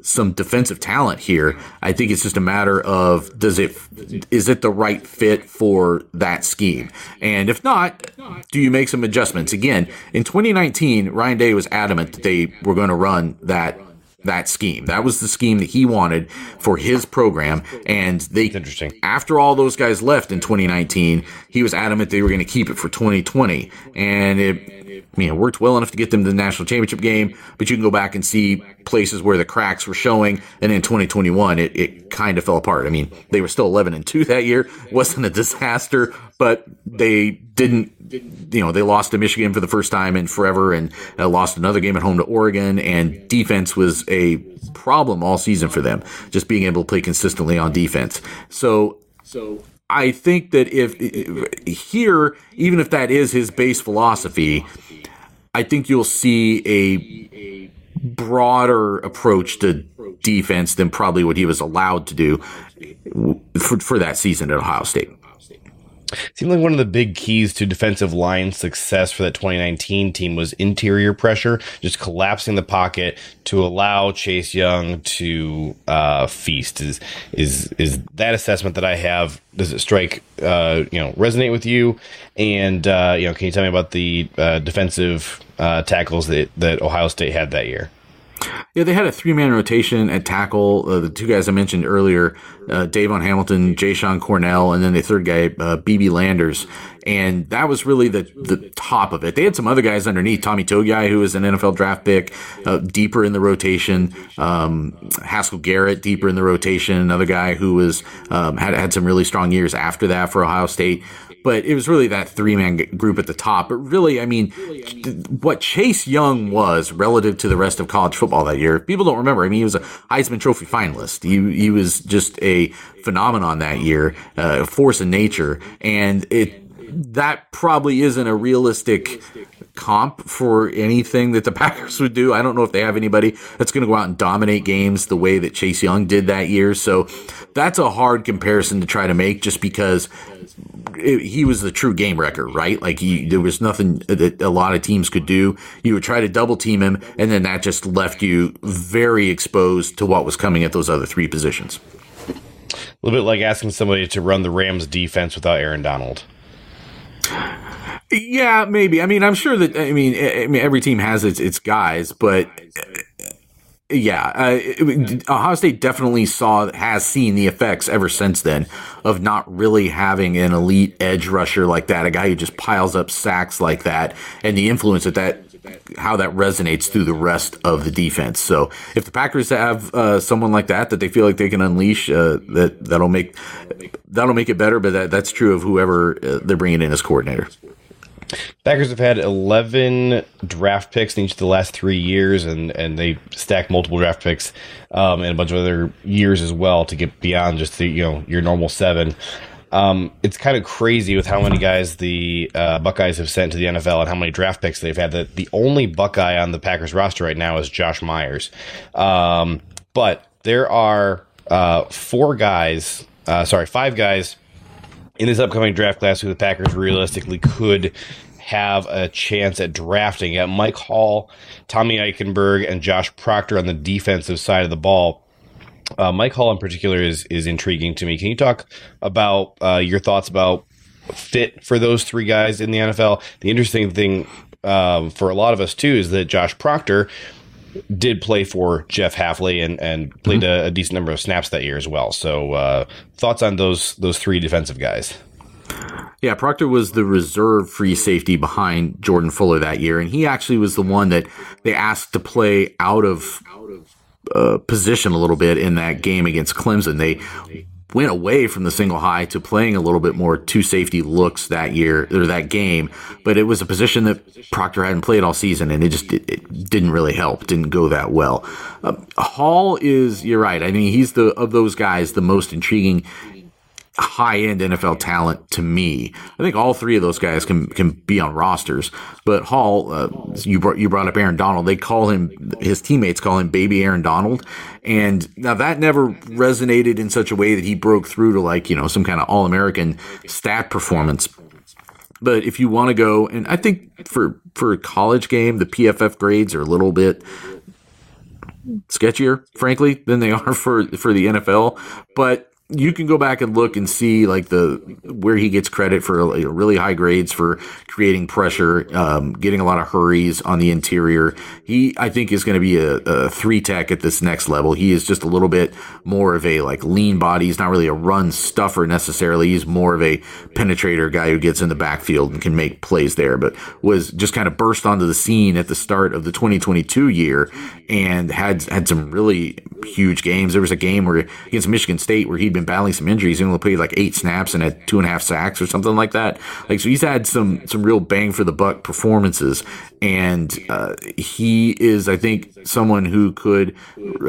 some defensive talent here. I think it's just a matter of does it is is it the right fit for that scheme? And if not, do you make some adjustments? Again, in 2019, Ryan Day was adamant that they were going to run that that scheme. That was the scheme that he wanted for his program. And they, interesting. After all those guys left in 2019, he was adamant they were going to keep it for 2020. And it, you know, worked well enough to get them to the national championship game, but you can go back and see places where the cracks were showing. And in 2021, it, it kind of fell apart. I mean, they were still 11 and 2 that year. It wasn't a disaster, but they didn't, you know, they lost to Michigan for the first time in forever and uh, lost another game at home to Oregon. And defense was a problem all season for them, just being able to play consistently on defense. So, so I think that if, here, even if that is his base philosophy, I think you'll see a broader approach to defense than probably what he was allowed to do for, for that season at Ohio State. Seemed like one of the big keys to defensive line success for that 2019 team was interior pressure, just collapsing the pocket to allow Chase Young to uh, feast. Is is is that assessment that I have? Does it strike uh, you know resonate with you? And uh, you know, can you tell me about the uh, defensive uh, tackles that that Ohio State had that year? Yeah, they had a three man rotation at tackle. Uh, the two guys I mentioned earlier, uh, Davon Hamilton, Jashon Cornell, and then the third guy, uh, BB Landers. And that was really the, the top of it. They had some other guys underneath. Tommy Togiai, who was an NFL draft pick, uh, deeper in the rotation. Um, Haskell Garrett, deeper in the rotation. Another guy who was um, had had some really strong years after that for Ohio State but it was really that three man group at the top. But really, I mean, what Chase Young was relative to the rest of college football that year, people don't remember. I mean, he was a Heisman Trophy finalist. He he was just a phenomenon that year, uh, a force of nature, and it that probably isn't a realistic comp for anything that the Packers would do. I don't know if they have anybody that's going to go out and dominate games the way that Chase Young did that year. So that's a hard comparison to try to make just because it, he was the true game wrecker, right? Like he, there was nothing that a lot of teams could do. You would try to double team him, and then that just left you very exposed to what was coming at those other three positions. A little bit like asking somebody to run the Rams defense without Aaron Donald. Yeah, maybe. I mean, I'm sure that I mean, I mean every team has its its guys, but yeah, uh, Ohio State definitely saw has seen the effects ever since then of not really having an elite edge rusher like that, a guy who just piles up sacks like that, and the influence that that how that resonates through the rest of the defense. So if the Packers have uh, someone like that that they feel like they can unleash, uh, that that'll make that'll make it better. But that, that's true of whoever uh, they're bringing in as coordinator. Packers have had 11 draft picks in each of the last three years, and, and they stack multiple draft picks um, and a bunch of other years as well to get beyond just the you know your normal seven. Um, it's kind of crazy with how many guys the uh, Buckeyes have sent to the NFL and how many draft picks they've had. That the only Buckeye on the Packers roster right now is Josh Myers, um, but there are uh, four guys, uh, sorry, five guys in this upcoming draft class who the Packers realistically could have a chance at drafting. At Mike Hall, Tommy Eichenberg, and Josh Proctor on the defensive side of the ball. Uh, Mike Hall in particular is is intriguing to me. Can you talk about uh, your thoughts about fit for those three guys in the NFL? The interesting thing um, for a lot of us too is that Josh Proctor did play for Jeff Hafley and, and played mm-hmm. a, a, decent number of snaps that year as well. So uh, thoughts on those those three defensive guys? Yeah, Proctor was the reserve free safety behind Jordan Fuller that year, and he actually was the one that they asked to play out of uh, position a little bit in that game against Clemson. They went away from the single high to playing a little bit more two safety looks that year or that game, but it was a position that Proctor hadn't played all season, and it just it, it didn't really help. Didn't go that well. Uh, Hall is you're right. I mean, he's the of those guys the most intriguing high end NFL talent to me. I think all three of those guys can can be on rosters. But Hall, uh, you brought you brought up Aaron Donald. They call him his teammates call him Baby Aaron Donald, and now that never resonated in such a way that he broke through to like you know some kind of All American stat performance. But if you want to go, and I think for for a college game, the PFF grades are a little bit sketchier, frankly, than they are for for the NFL. But you can go back and look and see like the where he gets credit for really high grades for creating pressure, um, getting a lot of hurries on the interior. He, I think, is going to be a, a, three tech at this next level. He is just a little bit more of a like lean body. He's not really a run stuffer necessarily. He's more of a penetrator guy who gets in the backfield and can make plays there. But was just kind of burst onto the scene at the start of the 2022 year and had had some really huge games. There was a game where against Michigan State where he been battling some injuries. He only played like eight snaps and had two and a half sacks or something like that. Like so, he's had some some real bang for the buck performances, and uh, he is, I think, someone who could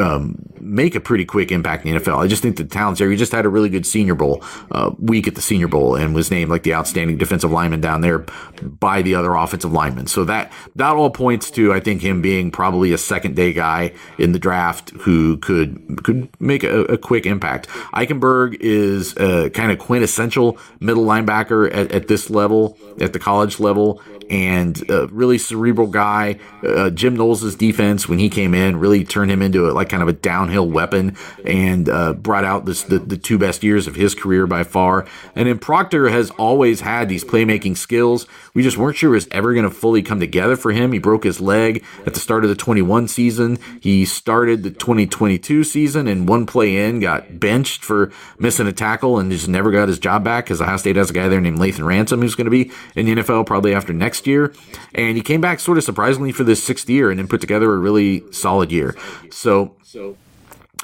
um, make a pretty quick impact in the NFL. I just think the talent's there. He just had a really good Senior Bowl uh, week at the Senior Bowl and was named like the outstanding defensive lineman down there by the other offensive linemen. So that that all points to I think him being probably a second day guy in the draft who could could make a, a quick impact. Eichenberg is a kind of quintessential middle linebacker at, at this level, at the college level and a really cerebral guy. Uh, Jim Knowles' defense when he came in really turned him into a, like kind of a downhill weapon and uh, brought out this, the, the two best years of his career by far. And then Proctor has always had these playmaking skills. We just weren't sure it was ever going to fully come together for him. He broke his leg at the start of the 21 season. He started the 2022 season and one play in got benched for missing a tackle and just never got his job back because Ohio State has a guy there named Lathan Ransom who's going to be in the NFL probably after next next year. And he came back sort of surprisingly for this sixth year and then put together a really solid year. So,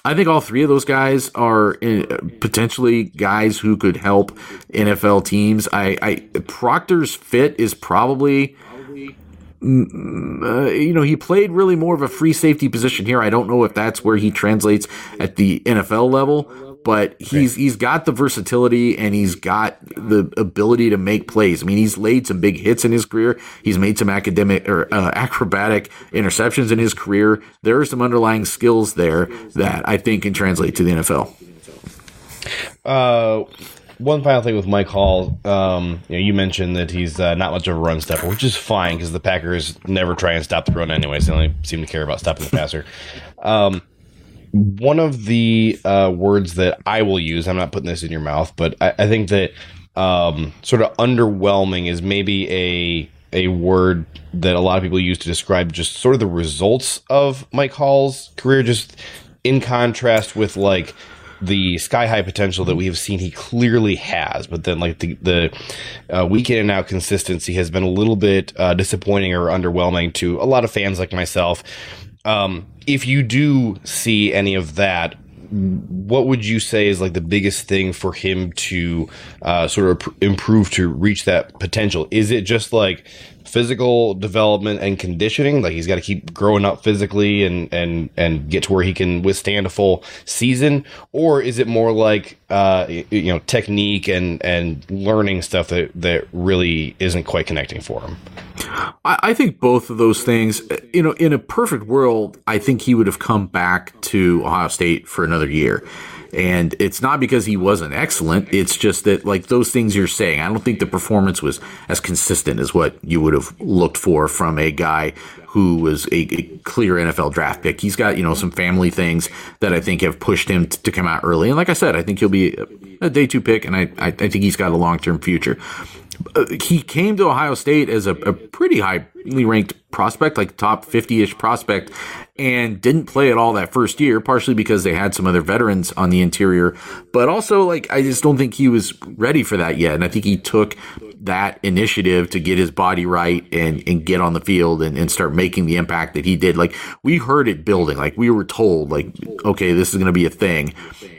I think all three of those guys are uh, potentially guys who could help NFL teams. I, I Proctor's fit is probably. Mm, uh, you know, he played really more of a free safety position here. I don't know if that's where he translates at the NFL level, but he's he's got the versatility and he's got the ability to make plays. I mean, he's laid some big hits in his career. He's made some academic or uh, acrobatic interceptions in his career. There are some underlying skills there that I think can translate to the NFL. Uh, one final thing with Mike Hall, um, you, know, you mentioned that he's uh, not much of a run stepper, which is fine because the Packers never try and stop the run anyways. They only seem to care about stopping the passer. Um, one of the uh, words that I will use, I'm not putting this in your mouth, but I, I think that um, sort of underwhelming is maybe a a word that a lot of people use to describe just sort of the results of Mike Hall's career, just in contrast with like the sky high potential that we have seen he clearly has, but then like the the uh, week in and out consistency has been a little bit uh, disappointing or underwhelming to a lot of fans like myself. Um, if you do see any of that, what would you say is like the biggest thing for him to uh, sort of improve to reach that potential? Is it just like physical development and conditioning? Like he's got to keep growing up physically and and and get to where he can withstand a full season, or is it more like uh, you know technique and and learning stuff that that really isn't quite connecting for him? I, I, think both of those things, you know, in a perfect world, I think he would have come back to Ohio State for another year. And it's not because he wasn't excellent. It's just that, like those things you're saying, I don't think the performance was as consistent as what you would have looked for from a guy who was a, a, clear NFL draft pick. He's got, you know, some family things that I think have pushed him t- to come out early. And like I said, I think he'll be a, day two pick, and I, I, I think he's got a long term future. Uh, he came to Ohio State as a, a pretty highly ranked prospect, like top 50 ish prospect, and didn't play at all that first year, partially because they had some other veterans on the interior. But also, like, I just don't think he was ready for that yet. And I think he took that initiative to get his body right and, and get on the field and, and start making the impact that he did. Like, we heard it building. Like, we were told, like, okay, this is going to be a thing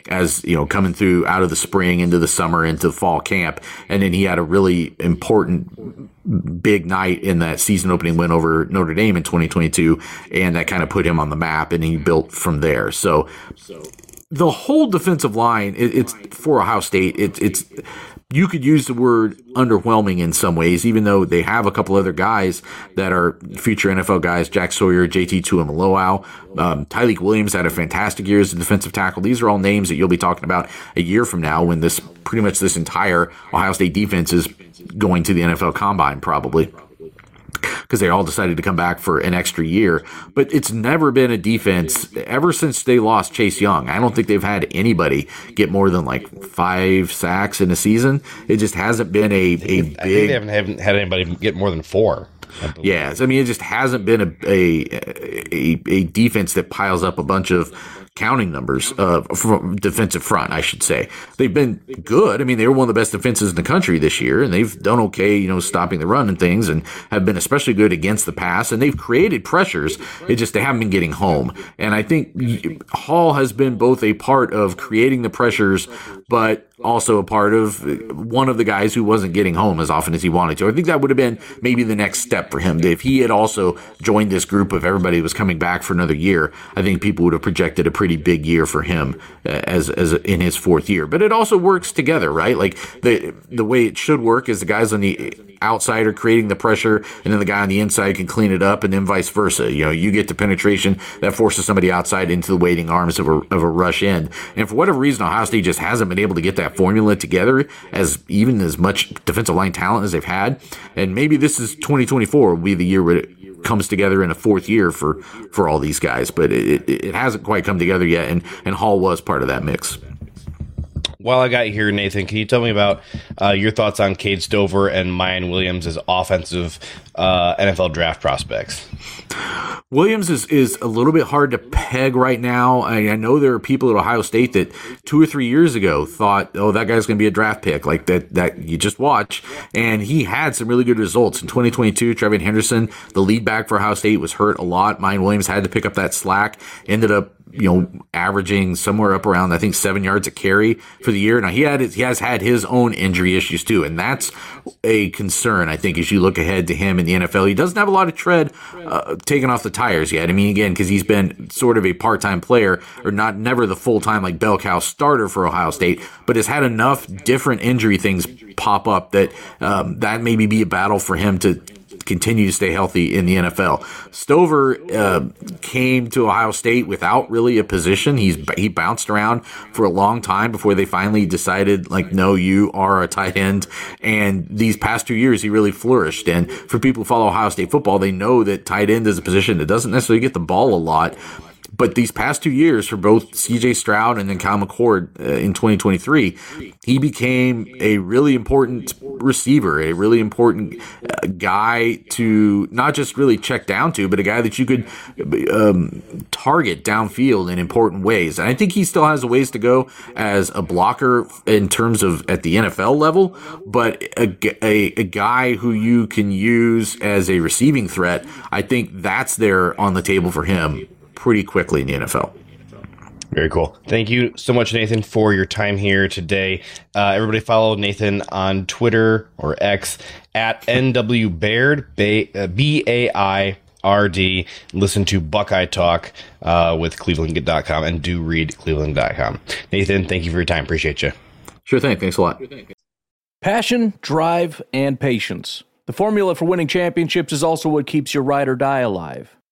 as, you know, coming through out of the spring into the summer into the fall camp. And then he had a really important big night in that season opening win over Notre Dame in 2022, and that kind of put him on the map, and he built from there. So the whole defensive line, it, it's for Ohio State. It, it's you could use the word underwhelming in some ways, even though they have a couple other guys that are future NFL guys, Jack Sawyer, JT Tuimoloau. Um, Tyleik Williams had a fantastic year as a defensive tackle. These are all names that you'll be talking about a year from now when this pretty much this entire Ohio State defense is going to the NFL combine probably because they all decided to come back for an extra year. But it's never been a defense ever since they lost Chase Young. I don't think they've had anybody get more than like five sacks in a season. It just hasn't been a, a big. I think they haven't, haven't had anybody get more than four. Yes, I mean it just hasn't been a, a a a defense that piles up a bunch of counting numbers uh, from defensive front, I should say. They've been good. I mean, they were one of the best defenses in the country this year, and they've done okay, you know, stopping the run and things, and have been especially good against the pass. And they've created pressures. It just they haven't been getting home. And I think Hall has been both a part of creating the pressures, but also a part of one of the guys who wasn't getting home as often as he wanted to. I think that would have been maybe the next step for him. If he had also joined this group of everybody was coming back for another year, I think people would have projected a pretty big year for him uh, as as in his fourth year. But it also works together, right? Like the the way it should work is the guys on the outside creating the pressure, and then the guy on the inside can clean it up, and then vice versa. You know, you get the penetration that forces somebody outside into the waiting arms of a of a rush end. And for whatever reason, Ohio State just hasn't been able to get that formula together as even as much defensive line talent as they've had. And maybe this is 2024 will be the year where it comes together in a fourth year for for all these guys, but it, it, it hasn't quite come together yet. And and Hall was part of that mix while I got you here, Nathan, can you tell me about uh, your thoughts on Cade Stover and Miyan Williams as offensive uh, NFL draft prospects? Williams is, is a little bit hard to peg right now. I, I, know there are people at Ohio State that two or three years ago thought, oh, that guy's going to be a draft pick, like that, that you just watch. And he had some really good results. In 2022, TreVeyon Henderson, the lead back for Ohio State, was hurt a lot. Miyan Williams had to pick up that slack, ended up you know, averaging somewhere up around I think seven yards a carry for the year. Now he had he has had his own injury issues too, and that's a concern I think as you look ahead to him in the NFL. He doesn't have a lot of tread uh, taken off the tires yet. I mean, again, because he's been sort of a part time player or not never the full time like bell cow starter for Ohio State, but has had enough different injury things pop up that um, that maybe be a battle for him to continue to stay healthy in the NFL. Stover uh, came to Ohio State without really a position. He's he bounced around for a long time before they finally decided like, no, you are a tight end. And these past two years, he really flourished. And for people who follow Ohio State football, they know that tight end is a position that doesn't necessarily get the ball a lot, but these past two years for both CJ Stroud and then Kyle McCord uh, in 2023, he became a really important receiver, a really important uh, guy to not just really check down to, but a guy that you could um, target downfield in important ways. And I think he still has a ways to go as a blocker in terms of at the NFL level, but a, a, a guy who you can use as a receiving threat, I think that's there on the table for him pretty quickly in the NFL. Very cool. Thank you so much, Nathan, for your time here today. Uh, everybody follow Nathan on Twitter or X at NW Baird, B A I R D. Listen to Buckeye Talk uh, with Cleveland.com and do read Cleveland.com. Nathan, thank you for your time. Appreciate you. Sure thing. Thanks a lot. Passion, drive, and patience. The formula for winning championships is also what keeps your ride or die alive.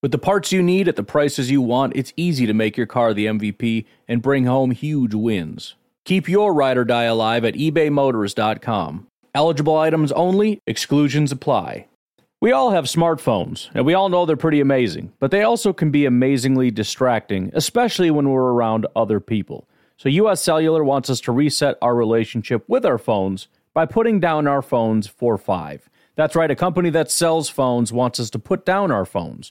With the parts you need at the prices you want, it's easy to make your car the MVP and bring home huge wins. Keep your ride or die alive at ebaymotors.com. Eligible items only, exclusions apply. We all have smartphones, and we all know they're pretty amazing, but they also can be amazingly distracting, especially when we're around other people. So, US Cellular wants us to reset our relationship with our phones by putting down our phones for five. That's right, a company that sells phones wants us to put down our phones.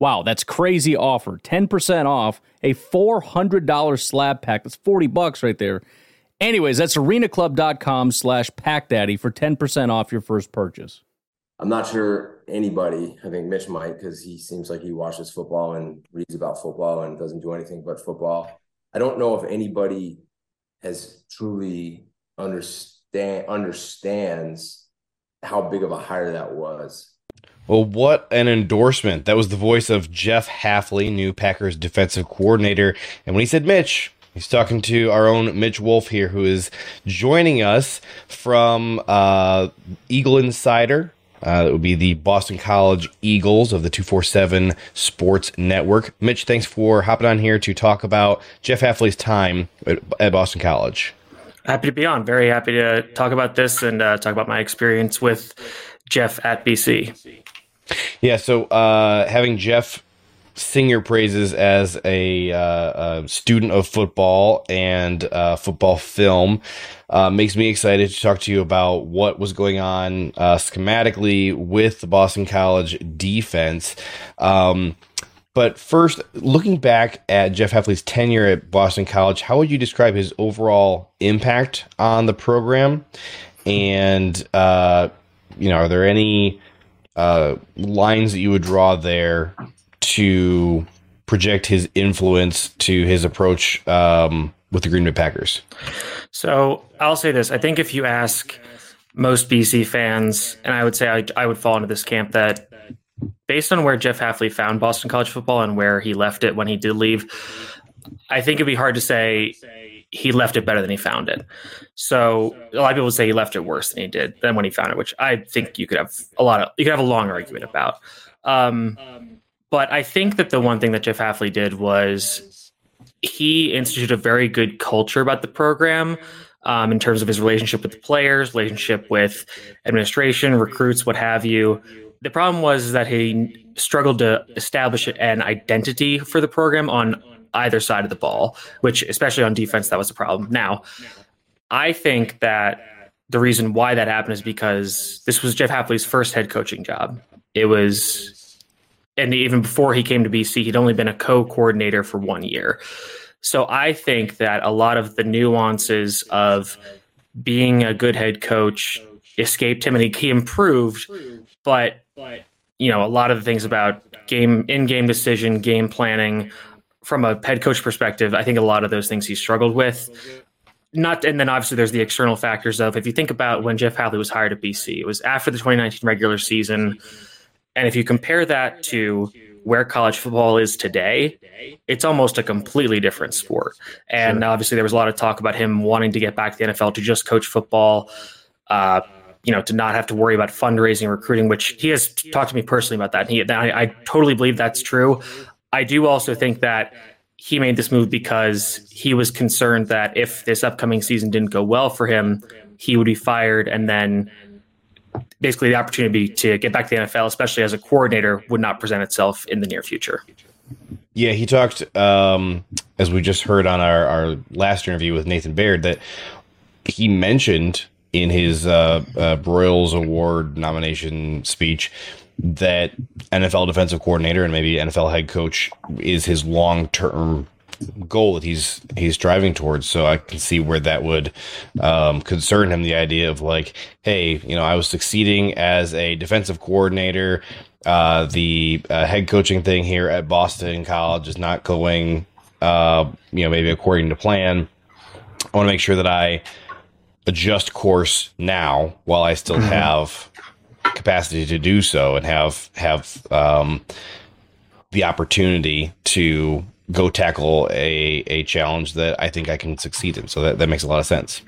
Wow, that's crazy offer. 10% off a $400 slab pack. That's 40 bucks right there. Anyways, that's arenaclub.com slash packdaddy for 10% off your first purchase. I'm not sure anybody, I think Mitch might, because he seems like he watches football and reads about football and doesn't do anything but football. I don't know if anybody has truly understand understands how big of a hire that was. Well, what an endorsement. That was the voice of Jeff Hafley, new Packers defensive coordinator. And when he said Mitch, He's talking to our own Mitch Wolfe here, who is joining us from uh, Eagle Insider, uh, it would be the Boston College Eagles of the 247 Sports Network. Mitch, thanks for hopping on here to talk about Jeff Hafley's time at, at Boston College. Happy to be on. Very happy to talk about this and uh, talk about my experience with Jeff at BC. Yeah, so uh, having Jeff sing your praises as a, uh, a student of football and uh, football film. Uh, makes me excited to talk to you about what was going on uh, schematically with the Boston College defense. Um, but first, looking back at Jeff Hafley's tenure at Boston College, how would you describe his overall impact on the program? And, uh, you know, are there any uh, lines that you would draw there to project his influence to his approach um, with the Green Bay Packers? So I'll say this: I think if you ask most BC fans, and I would say I, I would fall into this camp that based on where Jeff Hafley found Boston college football and where he left it when he did leave, I think it'd be hard to say he left it better than he found it. So a lot of people say he left it worse than he did than when he found it, which I think you could have a lot of you could have a long argument about. Um, but I think that the one thing that Jeff Hafley did was he instituted a very good culture about the program um, in terms of his relationship with the players, relationship with administration, recruits, what have you. The problem was that he struggled to establish an identity for the program on either side of the ball, which, especially on defense, that was a problem. Now, I think that the reason why that happened is because this was Jeff Hafley's first head coaching job. It was and even before he came to BC, he'd only been a co-coordinator for one year. So I think that a lot of the nuances of being a good head coach escaped him, and he, he improved. But you know, a lot of the things about game in-game decision, game planning, from a head coach perspective, I think a lot of those things he struggled with. Not, and then obviously there's the external factors of if you think about when Jeff Hafley was hired at BC, it was after the 2019 regular season and if you compare that to where college football is today, it's almost a completely different sport. And sure. obviously, there was a lot of talk about him wanting to get back to the NFL to just coach football. Uh, you know, to not have to worry about fundraising, recruiting, which he has talked to me personally about that. And he, I, I totally believe that's true. I do also think that he made this move because he was concerned that if this upcoming season didn't go well for him, he would be fired and then basically the opportunity to get back to the NFL, especially as a coordinator, would not present itself in the near future. Yeah, he talked, um, as we just heard on our, our last interview with Nathan Baird, that he mentioned in his uh, uh, Broyles Award nomination speech that NFL defensive coordinator and maybe NFL head coach is his long term goal that he's he's driving towards. So I can see where that would um, concern him. The idea of like, hey, you know, I was succeeding as a defensive coordinator. Uh, the uh, head coaching thing here at Boston College is not going, uh, you know, maybe according to plan. I want to make sure that I adjust course now while I still mm-hmm. have capacity to do so and have have um, the opportunity to go tackle a a challenge that I think I can succeed in. So that, that makes a lot of sense.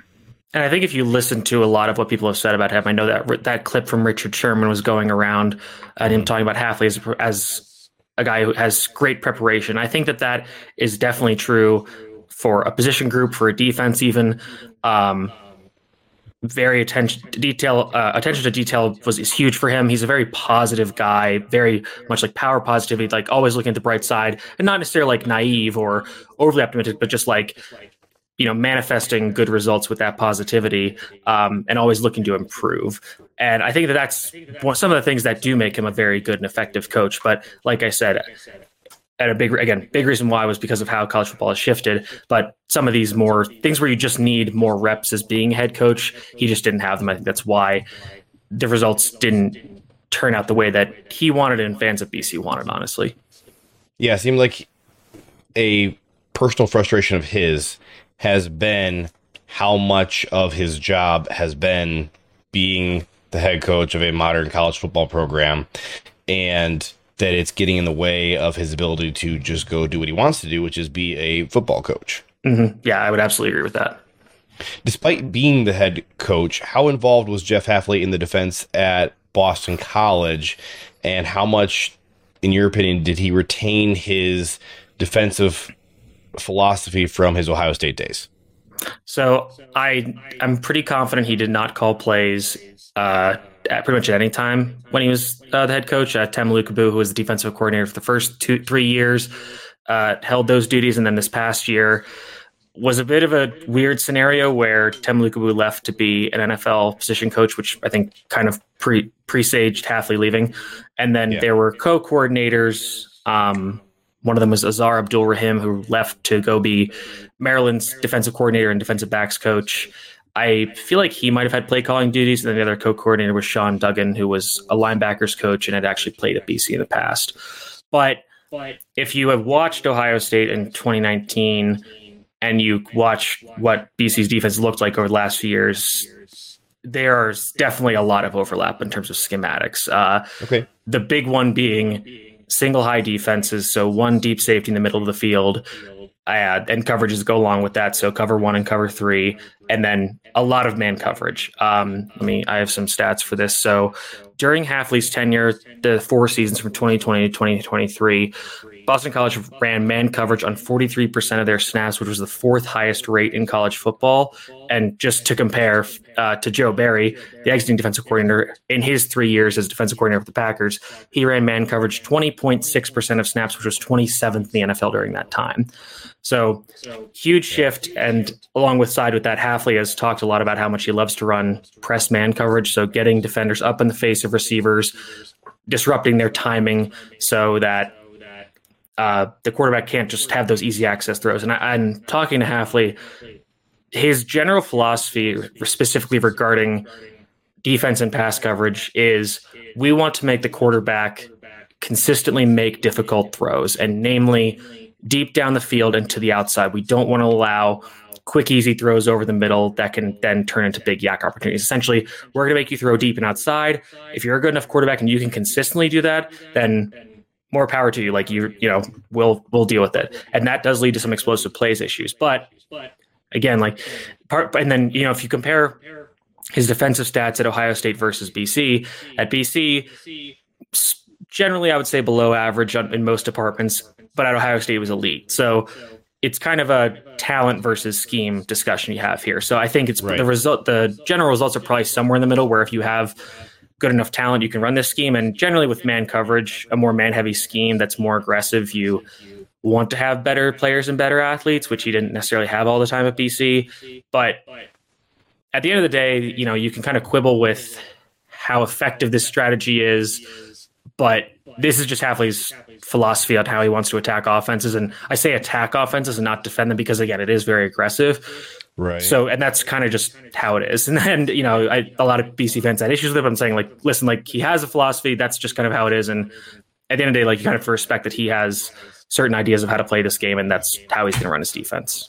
And I think if you listen to a lot of what people have said about him, I know that that clip from Richard Sherman was going around and him mm-hmm. talking about Hafley as, as a guy who has great preparation. I think that that is definitely true for a position group, for a defense, even. Um, very attention to detail uh, attention to detail was is huge for him. He's a very positive guy very much like power positivity like always looking at the bright side and not necessarily like naive or overly optimistic but just like you know manifesting good results with that positivity um, and always looking to improve. And i think that that's one, some of the things that do make him a very good and effective coach. But like i said a big again big reason why was because of how college football has shifted. But some of these more things where you just need more reps as being head coach he just didn't have them. I think that's why the results didn't turn out the way that he wanted and fans of bc wanted honestly. Yeah it seemed like a personal frustration of his has been how much of his job has been being the head coach of a modern college football program. And that it's getting in the way of his ability to just go do what he wants to do, which is be a football coach. Mm-hmm. Yeah, I would absolutely agree with that. Despite being the head coach, how involved was Jeff Hafley in the defense at Boston College, and how much, in your opinion, did he retain his defensive philosophy from his Ohio State days? So I I'm pretty confident he did not call plays uh, at pretty much at any time when he was uh, the head coach. Uh, Tem Lukabu, who was the defensive coordinator for the first two, three years, uh, held those duties. And then this past year was a bit of a weird scenario where Tem Lukabu left to be an NFL position coach, which I think kind of pre presaged Hafley leaving. And then yeah. there were co coordinators. Um, one of them was Aazaar Abdul Rahim, who left to go be Maryland's defensive coordinator and defensive backs coach. I feel like he might have had play calling duties. And then the other co coordinator was Sean Duggan, who was a linebackers coach and had actually played at BC in the past. But, but if you have watched Ohio State in 2019 and you watch what BC's defense looked like over the last few years, there's definitely a lot of overlap in terms of schematics. Uh, okay. The big one being single high defenses. So one deep safety in the middle of the field uh, and coverages go along with that. So cover one and cover three, and then a lot of man coverage. Um, let me, I have some stats for this. So during Hafley's tenure, the four seasons from 2020 to 2023, Boston College ran man coverage on 43% of their snaps, which was the fourth highest rate in college football. And just to compare uh, to Joe Barry, the exiting defensive coordinator, in his three years as defensive coordinator for the Packers, he ran man coverage 20.6% of snaps, which was 27th in the NFL during that time. So huge shift. And along with side with that, Hafley has talked a lot about how much he loves to run press man coverage. So getting defenders up in the face of receivers, disrupting their timing so that uh, the quarterback can't just have those easy access throws. And I, am talking to Hafley, his general philosophy, specifically regarding defense and pass coverage, is we want to make the quarterback consistently make difficult throws, and namely deep down the field and to the outside. We don't want to allow quick, easy throws over the middle that can then turn into big YAC opportunities. Essentially, we're going to make you throw deep and outside. If you're a good enough quarterback and you can consistently do that, then more power to you. Like you, you know, we'll we'll deal with it, and that does lead to some explosive plays issues. But again, like part, and then you know, if you compare his defensive stats at Ohio State versus BC, at BC, generally I would say below average in most departments, but at Ohio State was elite. So it's kind of a talent versus scheme discussion you have here. So I think it's right. the result. The general results are probably somewhere in the middle, where if you have good enough talent, you can run this scheme. And generally, with man coverage, a more man heavy scheme that's more aggressive, you want to have better players and better athletes, which he didn't necessarily have all the time at BC. But at the end of the day, you know, you can kind of quibble with how effective this strategy is, but this is just Hafley's philosophy on how he wants to attack offenses. And I say attack offenses and not defend them because again, it is very aggressive. Right. So, and that's kind of just how it is. And then, you know, I, a lot of BC fans had issues with it, but I'm saying, like, listen, like, he has a philosophy. That's just kind of how it is. And at the end of the day, like, you kind of respect that he has certain ideas of how to play this game, and that's how he's going to run his defense.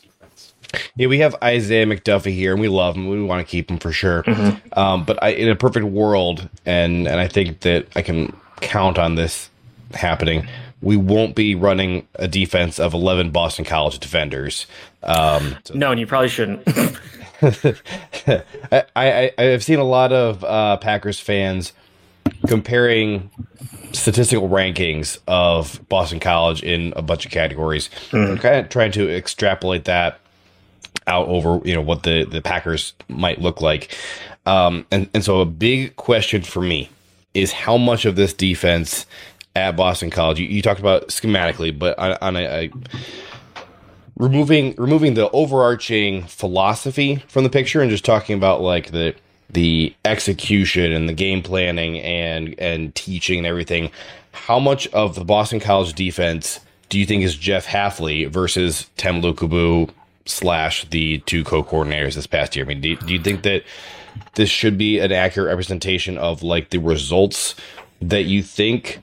Yeah, we have Isaiah McDuffie here, and we love him. We want to keep him for sure. Mm-hmm. Um, but I, in a perfect world, and and I think that I can count on this happening. We won't be running a defense of eleven Boston College defenders. Um, so. No, and you probably shouldn't. I, I I've seen a lot of uh, Packers fans comparing statistical rankings of Boston College in a bunch of categories. Mm. kind of trying to extrapolate that out over you know what the the Packers might look like. Um, and and so a big question for me is how much of this defense at Boston College you, you talked about schematically, but on, on a, a removing removing the overarching philosophy from the picture and just talking about like the the execution and the game planning and and teaching and everything how much of the Boston College defense do you think is Jeff Hafley versus Tem Lukabu slash the two co-coordinators this past year? I mean, do, do you think that this should be an accurate representation of like the results that you think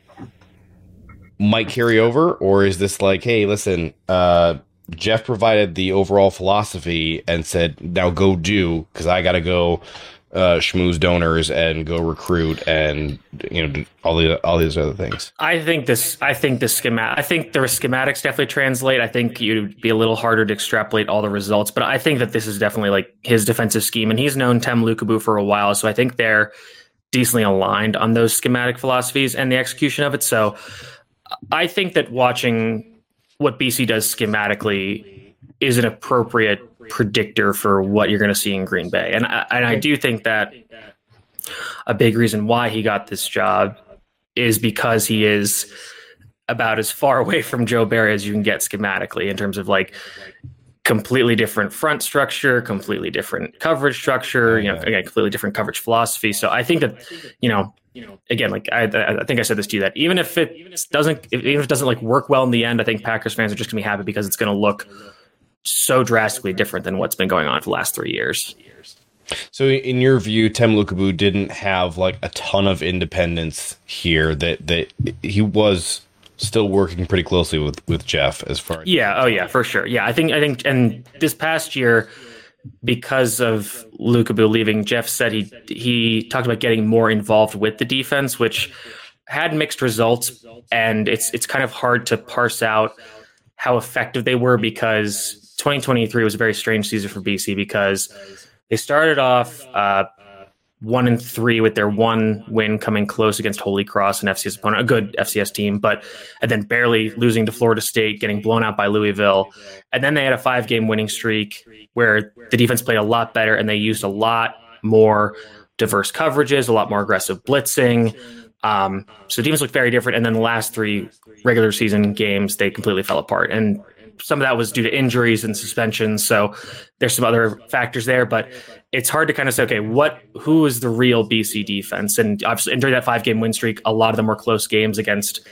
might carry over, or is this like, hey, listen, uh, Jeff provided the overall philosophy and said, now go do because I got to go uh, schmooze donors and go recruit and you know all the all these other things. I think this. I think the schematic. I think the schematics definitely translate. I think you'd be a little harder to extrapolate all the results, but I think that this is definitely like his defensive scheme, and he's known Tem Lukabu for a while, so I think they're decently aligned on those schematic philosophies and the execution of it. So I think that watching what BC does schematically is an appropriate predictor for what you're going to see in Green Bay. And I, and I do think that a big reason why he got this job is because he is about as far away from Joe Barry as you can get schematically in terms of like completely different front structure, completely different coverage structure, you know, again, completely different coverage philosophy. So I think that, you know, again, like I, I think I said this to you that even if it doesn't, even if it doesn't like work well in the end, I think Packers fans are just gonna be happy because it's gonna look so drastically different than what's been going on for the last three years. So, in your view, Tem Lukabu didn't have like a ton of independence here. That that he was still working pretty closely with with Jeff as far. as Yeah. Oh, yeah, for sure. Yeah, I think I think, and this past year, because of Lukabu leaving, Jeff said he he talked about getting more involved with the defense, which had mixed results, and it's it's kind of hard to parse out how effective they were because 2023 was a very strange season for BC because they started off uh, one and three with their one win coming close against Holy Cross, an FCS opponent, a good FCS team, but and then barely losing to Florida State, getting blown out by Louisville, and then they had a five game winning streak where the defense played a lot better and they used a lot more diverse coverages, a lot more aggressive blitzing. Um, so defense looked very different, and then the last three regular season games they completely fell apart. And some of that was due to injuries and suspensions. So there's some other factors there, but it's hard to kind of say, okay, what, who is the real BC defense? And obviously, and during that five game win streak, a lot of them were close games against,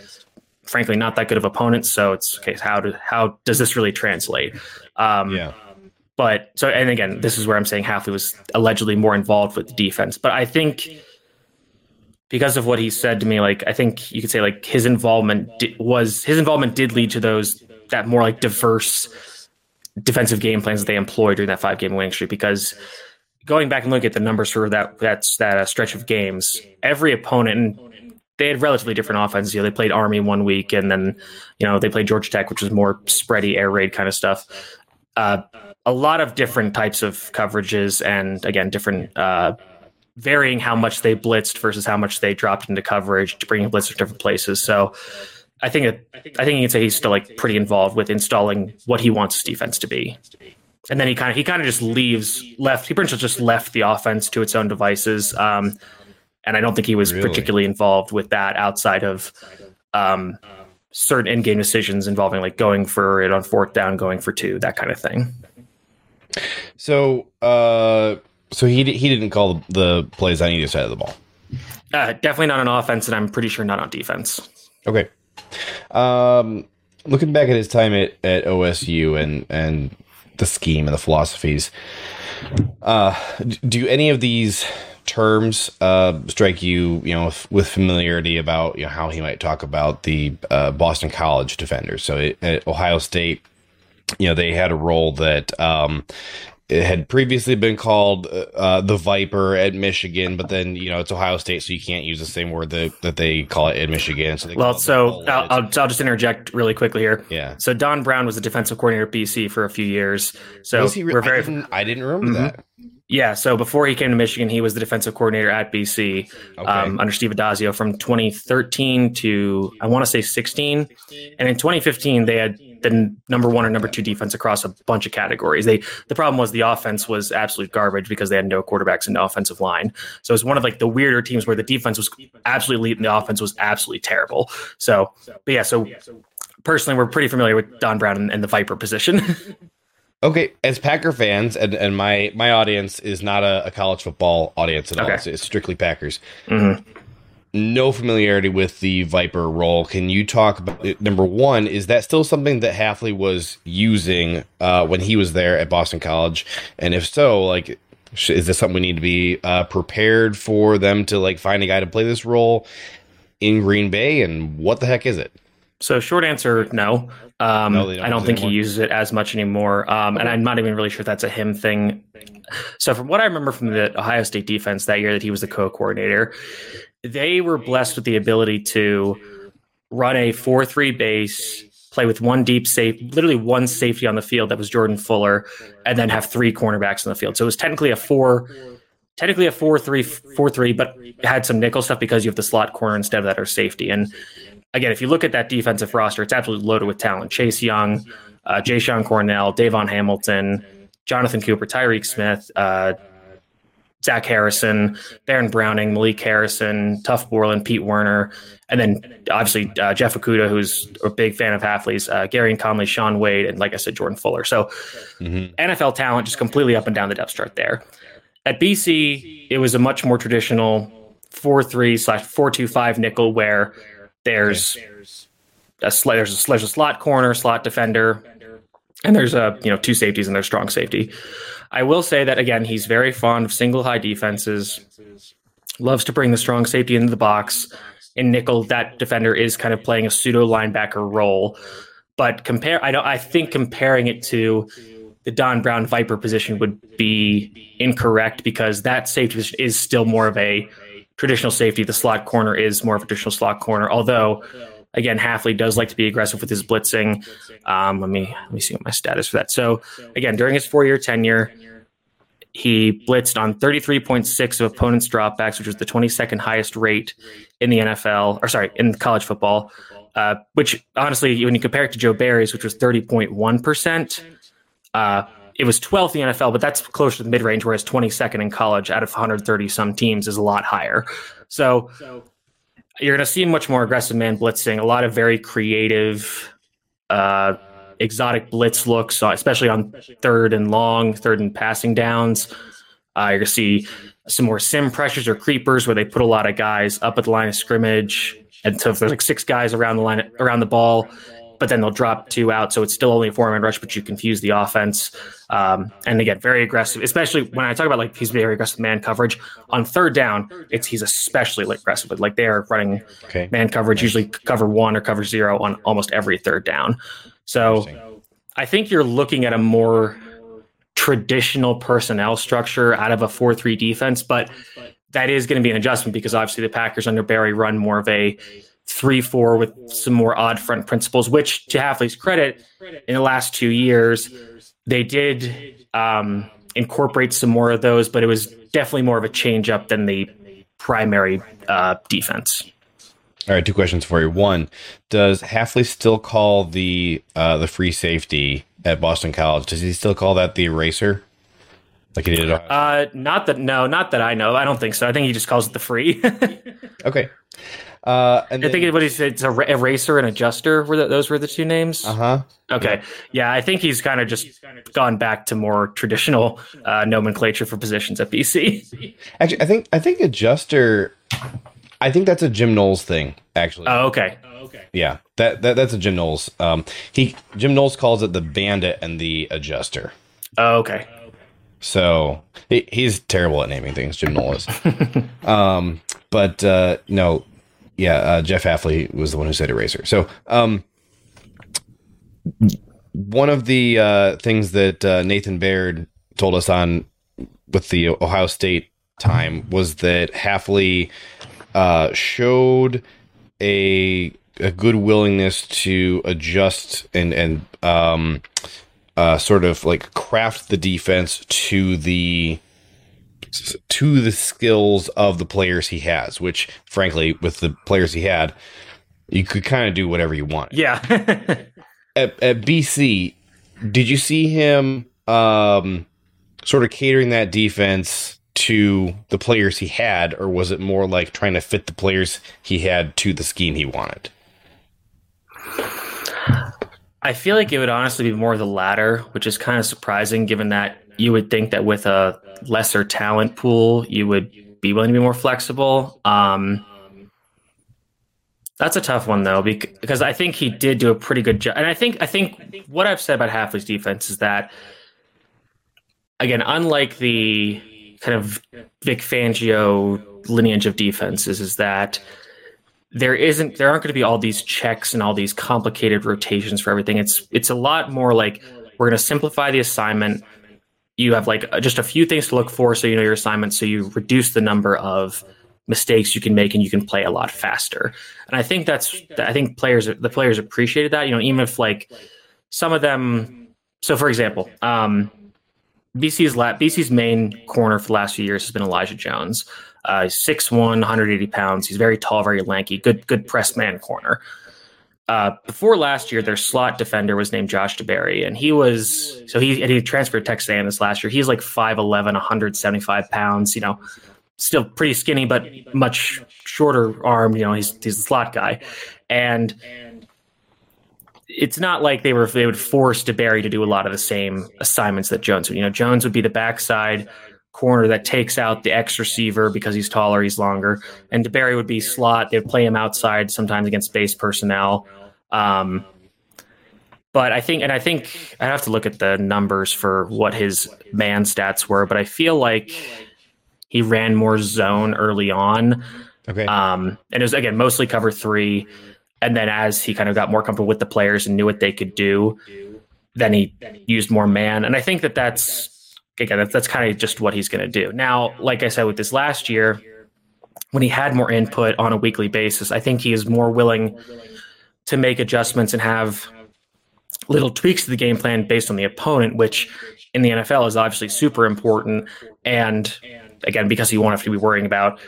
frankly, not that good of opponents. So it's okay. How do, how does this really translate? Um, yeah. But so, and again, this is where I'm saying Hafley was allegedly more involved with the defense. But I think because of what he said to me, like I think you could say like his involvement di- was his involvement did lead to those that more like diverse defensive game plans that they employed during that five game winning streak because going back and looking at the numbers for that that's that uh, stretch of games every opponent they had relatively different offenses. You know, they played Army one week, and then you know they played Georgia Tech, which was more spready air raid kind of stuff. Uh, a lot of different types of coverages, and again, different uh, varying how much they blitzed versus how much they dropped into coverage to bring blitz to different places. So. I think it, I think you can say he's still like pretty involved with installing what he wants his defense to be and then he kind of he kind of just leaves left he pretty much just left the offense to its own devices um, and i don't think he was Really? particularly involved with that outside of um, certain in-game decisions involving like going for it on fourth down going for two that kind of thing So, uh, so he he didn't call the plays on either side of the ball. uh, definitely not on offense and i'm pretty sure not on defense Okay. Um, looking back at his time at, at OSU and and the scheme and the philosophies, uh, do any of these terms uh, strike you, you know, with, familiarity about you know how he might talk about the uh, Boston College defenders? So it, at Ohio State, you know, they had a role that um, it had previously been called uh, the Viper at Michigan, but then you know it's Ohio State, so you can't use the same word that, that they call it at Michigan. So well so I'll, I'll, I'll just interject really quickly here Yeah. so don brown was the defensive coordinator at bc for a few years so he re- we're very I didn't, I didn't remember Mhm. that. Yeah, so before he came to Michigan, he was the defensive coordinator at BC um, under Steve Addazio from 2013 to I want to say 16, and in 2015 they had the number one or number two defense across a bunch of categories. They the problem was the offense was absolute garbage because they had no quarterbacks and no offensive line. So it was one of like the weirder teams where the defense was absolutely elite and the offense was absolutely terrible. So, but yeah, so personally, we're pretty familiar with Don Brown and, and the Viper position. Okay, as Packer fans, and, and my my audience is not a, a college football audience at all. Okay. It's, it's strictly Packers. Mhm. No familiarity with the Viper role. Can you talk about it? Number one, is that still something that Hafley was using uh, when he was there at Boston College? And if so, like, is this something we need to be uh, prepared for them to like find a guy to play this role in Green Bay? And what the heck is it? So short answer, no. Um, No, don't I don't think he uses it as much anymore. Um, and I'm not even really sure if that's a him thing. So from what I remember from the Ohio State defense that year that he was the co-coordinator, they were blessed with the ability to run a 4-3 base, play with one deep safe, literally one safety on the field that was Jordan Fuller, and then have three cornerbacks on the field. So it was technically a four technically a 4-3 4-3 but had some nickel stuff because you have the slot corner instead of that or safety and again if you look at that defensive roster it's absolutely loaded with talent chase young uh, Jashon Cornell davon hamilton jonathan cooper Tyreke Smith uh, zach harrison baron browning malik harrison Tuf Borland pete werner and then obviously uh, Jeff Okudah who's a big fan of Hafley's uh, gary and conley Shaun Wade and like i said jordan fuller so NFL talent just completely up and down the depth chart there. At BC, it was a much more traditional 4 3 slash 4 2 5 nickel where there's a, sl- there's, a, there's a slot corner, slot defender, and there's a you know two safeties and there's strong safety. I will say that again, he's very fond of single high defenses, loves to bring the strong safety into the box. In nickel, that defender is kind of playing a pseudo linebacker role. But compare, I don't. I think comparing it to the Don Brown Viper position would be incorrect because that safety position is still more of a traditional safety. The slot corner is more of a traditional slot corner, although again, Hafley does like to be aggressive with his blitzing. Um, let me let me see what my status for that. So again, during his four year tenure, he blitzed on 33.6 of opponents' dropbacks, which was the 22nd highest rate in the NFL, or sorry, in college football. Uh, which honestly, when you compare it to Joe Barry's, which was 30.1 percent, uh, it was 12th in the NFL, but that's closer to the mid range, whereas 22nd in college out of 130 some teams is a lot higher. So you're going to see much more aggressive man blitzing, a lot of very creative, uh, exotic blitz looks, uh, especially on third and long, third and passing downs. Uh, you're going to see some more sim pressures or creepers where they put a lot of guys up at the line of scrimmage. And so if there's like six guys around the line, around the ball, but then they'll drop two out. So it's still only a four man rush, but you confuse the offense. Um, and again, very aggressive, especially when I talk about like he's very aggressive man coverage on third down. It's he's especially aggressive. with, Like they are running Okay. man coverage, usually cover one or cover zero on almost every third down. So I think you're looking at a more traditional personnel structure out of a 4-3 defense, but that is going to be an adjustment because obviously the Packers under Barry run more of a three four with some more odd front principles. Which, to Hafley's credit, in the last two years they did um, incorporate some more of those, but it was definitely more of a change up than the primary uh, defense. All right, two questions for you. One, does Hafley still call the uh, the free safety at Boston College? Does he still call that the eraser? Like he did. Uh, not that. No, not that I know. I don't think so. I think he just calls it the free. okay. Uh, and I think what he said it's a eraser and adjuster. Were the, those were the two names? Uh huh. Okay. Yeah, I think he's kind of just gone back to more traditional uh, nomenclature for positions at BC. Actually, I think I think adjuster. I think that's a Jim Knowles thing. Actually. Oh, okay. Yeah, that, that that's a Jim Knowles. Um, he Jim Knowles calls it the bandit and the adjuster. Oh, okay. So he, he's terrible at naming things. Jim Knowles. um, but uh, no, yeah, uh, Jeff Hafley was the one who said eraser. So um, one of the uh, things that uh, Nathan Baird told us on with the Ohio State time was that Hafley uh, showed a a good willingness to adjust and and um, uh, sort of like craft the defense to the to the skills of the players he has. Which, frankly, with the players he had, you could kind of do whatever you want. Yeah. at, at BC, did you see him um, sort of catering that defense to the players he had, or was it more like trying to fit the players he had to the scheme he wanted? I feel like it would honestly be more the latter, which is kind of surprising given that you would think that with a lesser talent pool, you would be willing to be more flexible. Um, that's a tough one though, because I think he did do a pretty good job. And I think I think what I've said about Hafley's defense is that, again, unlike the kind of Vic Fangio lineage of defenses, is that there isn't there aren't going to be all these checks and all these complicated rotations for everything. It's it's a lot more like we're going to simplify the assignment. You have like just a few things to look for, so you know your assignments So you reduce the number of mistakes you can make, and you can play a lot faster. And I think that's I think players the players appreciated that. You know, even if like some of them. So for example, um, BC's la- BC's main corner for the last few years has been Elijah Jones. Uh, 6'1", 180 pounds. He's very tall, very lanky. Good, good press man corner. Uh, before last year, their slot defender was named Josh DeBerry, and he was so he and he transferred to Texas A&M this last year. He's like 5'11", 175 pounds. You know, still pretty skinny, but much shorter arm. You know, he's he's a slot guy, and it's not like they were they would force DeBerry to do a lot of the same assignments that Jones would. You know, Jones would be the backside corner that takes out the X receiver because he's taller, he's longer, and DeBerry would be slot. They'd play him outside sometimes against base personnel. Um, but I think, and I think I have to look at the numbers for what his man stats were, but I feel like he ran more zone early on. Okay. Um, and it was again mostly cover three, and then as he kind of got more comfortable with the players and knew what they could do, then he used more man. And I think that that's again, that's, that's kind of just what he's going to do. Now, like I said, with this last year, when he had more input on a weekly basis, I think he is more willing to make adjustments and have little tweaks to the game plan based on the opponent, which in the NFL is obviously super important. And again, because he won't have to be worrying about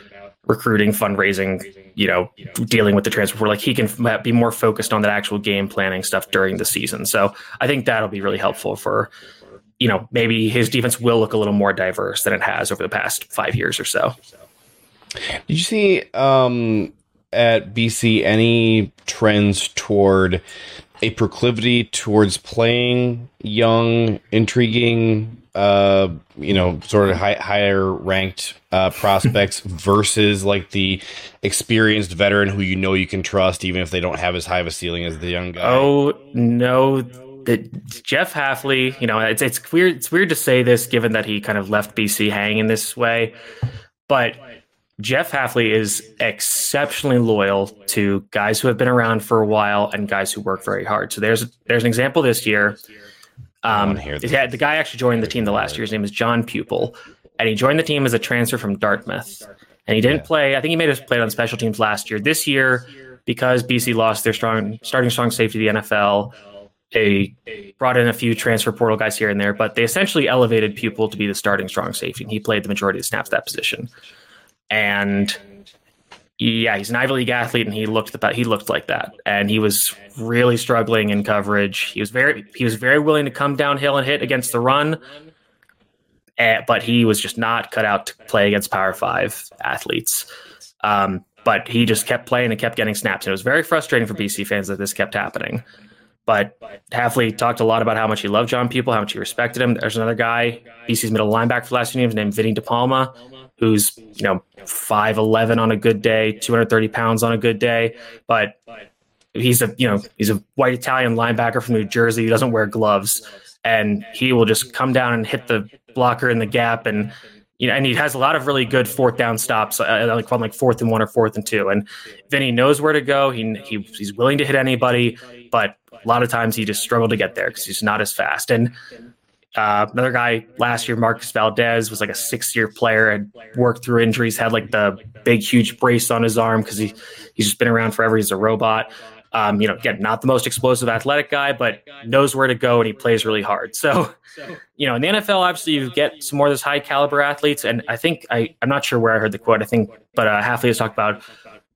recruiting, fundraising, you know, dealing with the transfer, like he can be more focused on that actual game planning stuff during the season. So I think that'll be really helpful for you know, maybe his defense will look a little more diverse than it has over the past five years or so. Did you see um, at BC any trends toward a proclivity towards playing young, intriguing, uh, you know, sort of high, higher ranked uh, prospects versus like the experienced veteran who you know you can trust, even if they don't have as high of a ceiling as the young guy? Oh no, that Jeff Hafley, you know, it's it's weird. It's weird to say this given that he kind of left BC hanging this way, but Jeff Hafley is exceptionally loyal to guys who have been around for a while and guys who work very hard. So there's there's an example this year. Um, the, the guy actually joined the team the last year. His name is John Pupil, and he joined the team as a transfer from Dartmouth. and he didn't play. I think he made have played on special teams last year. This year, because BC lost their strong starting strong safety to the NFL, they brought in a few transfer portal guys here and there, but they essentially elevated Pupil to be the starting strong safety, and he played the majority of the snaps that position. And yeah, he's an Ivy League athlete, and he looked the, he looked like that, and he was really struggling in coverage. He was very he was very willing to come downhill and hit against the run, uh, but he was just not cut out to play against Power Five athletes. Um, but he just kept playing and kept getting snaps, and it was very frustrating for BC fans that this kept happening. But Hafley talked a lot about how much he loved John Pupil, how much he respected him. There's another guy, BC's middle linebacker for last few years, named Vinny DePalma, who's you know five eleven on a good day, two hundred thirty pounds on a good day, but he's a you know he's a white Italian linebacker from New Jersey. He doesn't wear gloves, and he will just come down and hit the blocker in the gap and. You know, and he has a lot of really good fourth down stops, uh, like on like fourth and one or fourth and two. And Vinny knows where to go. He, he he's willing to hit anybody, but a lot of times he just struggled to get there because he's not as fast. And uh, another guy last year, Marcus Valdez, was like a six-year player, had worked through injuries, had like the big, huge brace on his arm because he he's just been around forever. He's a robot. Um, you know, again, not the most explosive athletic guy, but knows where to go and he plays really hard. So, you know, in the NFL, obviously you get some more of those high caliber athletes. And I think I, I'm not sure where I heard the quote. I think, but uh, Hafley has talked about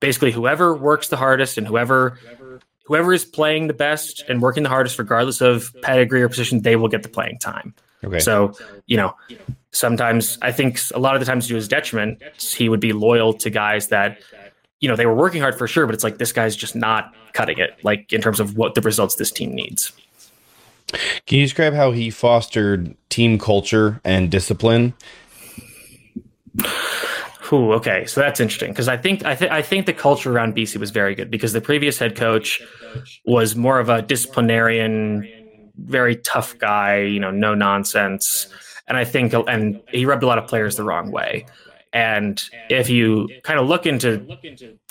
basically whoever works the hardest and whoever whoever is playing the best and working the hardest, regardless of pedigree or position, they will get the playing time. Okay. So, you know, sometimes I think a lot of the times to his detriment, he would be loyal to guys that, you know, they were working hard for sure, but it's like this guy's just not cutting it, like in terms of what the results this team needs. Can you describe how he fostered team culture and discipline? Ooh, okay, so that's interesting because I think I think I think the culture around BC was very good because the previous head coach was more of a disciplinarian, very tough guy, you know, no nonsense, and I think and he rubbed a lot of players the wrong way. And if you kind of look into,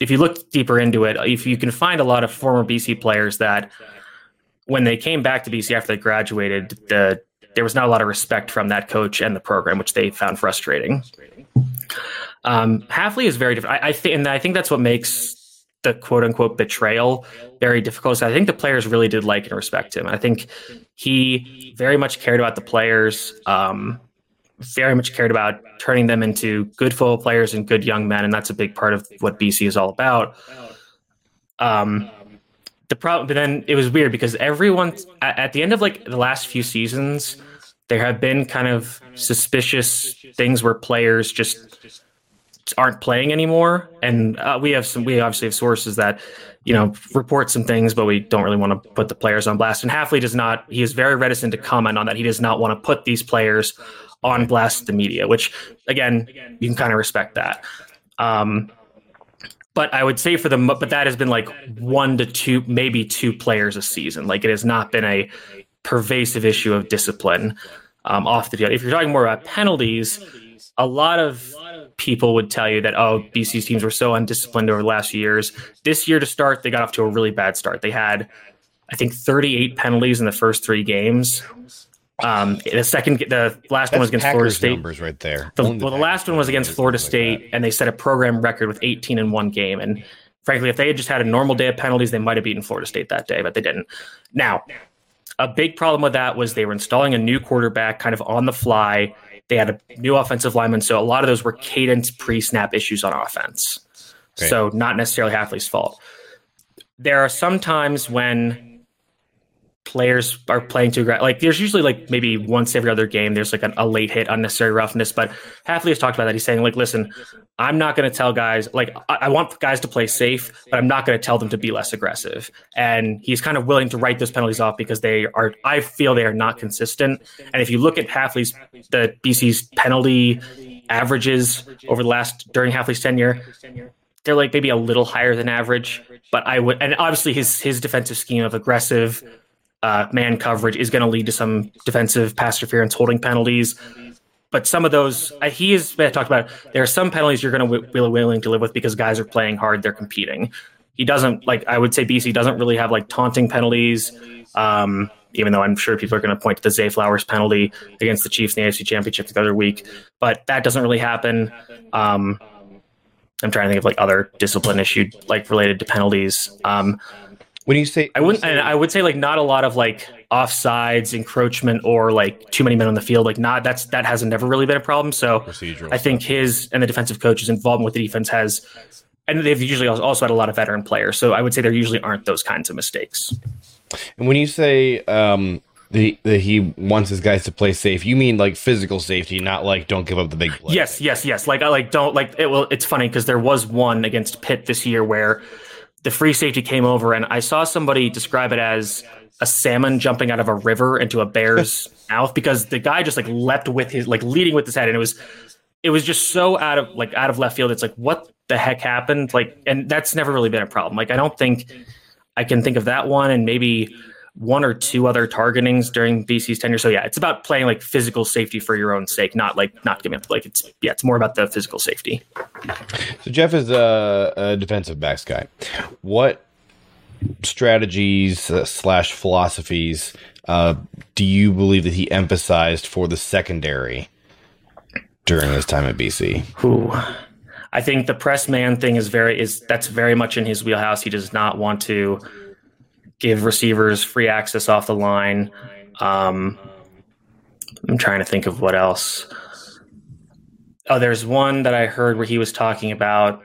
if you look deeper into it, if you can find a lot of former BC players that, when they came back to BC after they graduated, the there was not a lot of respect from that coach and the program, which they found frustrating. Um, Hafley is very different. I, I think, and I think that's what makes the quote unquote betrayal very difficult. So I think the players really did like and respect him. I think he very much cared about the players. Um, very much cared about turning them into good football players and good young men, and that's a big part of what BC is all about. Um, the problem, but then it was weird because everyone at, at the end of like the last few seasons, there have been kind of suspicious things where players just aren't playing anymore, and uh, we have some. We obviously have sources that you know report some things, but we don't really want to put the players on blast. And Hafley does not. He is very reticent to comment on that. He does not want to put these players on blast the media, which again you can kind of respect that. Um, but I would say for the but that has been like one to two, maybe two players a season. Like it has not been a pervasive issue of discipline um, off the field. If you're talking more about penalties, a lot of people would tell you that oh BC's teams were so undisciplined over the last few years. This year to start, they got off to a really bad start. They had I think 38 penalties in the first three games. Um, the second, the last That's one was against Packers Florida State. numbers right there. The, well, the last one was against Florida State, and they set a program record with 18 in one game. And frankly, if they had just had a normal day of penalties, they might have beaten Florida State that day, but they didn't. Now, a big problem with that was they were installing a new quarterback kind of on the fly. They had a new offensive lineman, so a lot of those were cadence pre-snap issues on offense. Okay. So not necessarily Hafley's fault. There are some times when players are playing too aggressive. Like there's usually like maybe once every other game there's like an, a late hit, unnecessary roughness. But Hafley has talked about that. He's saying like, listen, I'm not going to tell guys like I, I want guys to play safe, but I'm not going to tell them to be less aggressive. And he's kind of willing to write those penalties off because they are. I feel they are not consistent. And if you look at Hafley's the BC's penalty averages over the last during Hafley's tenure. They're like maybe a little higher than average, but I would, and obviously his his defensive scheme of aggressive, uh, man coverage is going to lead to some defensive pass interference holding penalties. But some of those, uh, he has talked about. There are some penalties you're going to be willing to live with because guys are playing hard, they're competing. He doesn't like. I would say BC doesn't really have like taunting penalties. Um, even though I'm sure people are going to point to the Zay Flowers penalty against the Chiefs in the AFC Championship the other week, but that doesn't really happen. Um, I'm trying to think of like other discipline issue like related to penalties. Um, when you say I wouldn't, and I would say like not a lot of like offsides, encroachment, or like too many men on the field. Like not that's that hasn't never really been a problem. So Procedural I think his and the defensive coach's involvement with the defense has, and they've usually also had a lot of veteran players. So I would say there usually aren't those kinds of mistakes. And when you say um, the, the he wants his guys to play safe, you mean like physical safety, not like don't give up the big play. Yes, yes, yes. Like I like don't like it. Well, it's funny because there was one against Pitt this year where the free safety came over, and I saw somebody describe it as a salmon jumping out of a river into a bear's mouth because the guy just like leapt with his like leading with his head, and it was it was just so out of like out of left field. It's like what the heck happened? Like, and that's never really been a problem. Like, I don't think I can think of that one, and maybe one or two other targetings during BC's tenure. So yeah, it's about playing like physical safety for your own sake, not like not giving up. Like it's yeah, it's more about the physical safety. So Jeff is a, a defensive backs guy. What strategies uh, slash philosophies uh, do you believe that he emphasized for the secondary during his time at BC? Who? I think the press man thing is very is that's very much in his wheelhouse. He does not want to give receivers free access off the line. Um, I'm trying to think of what else. Oh, there's one that I heard where he was talking about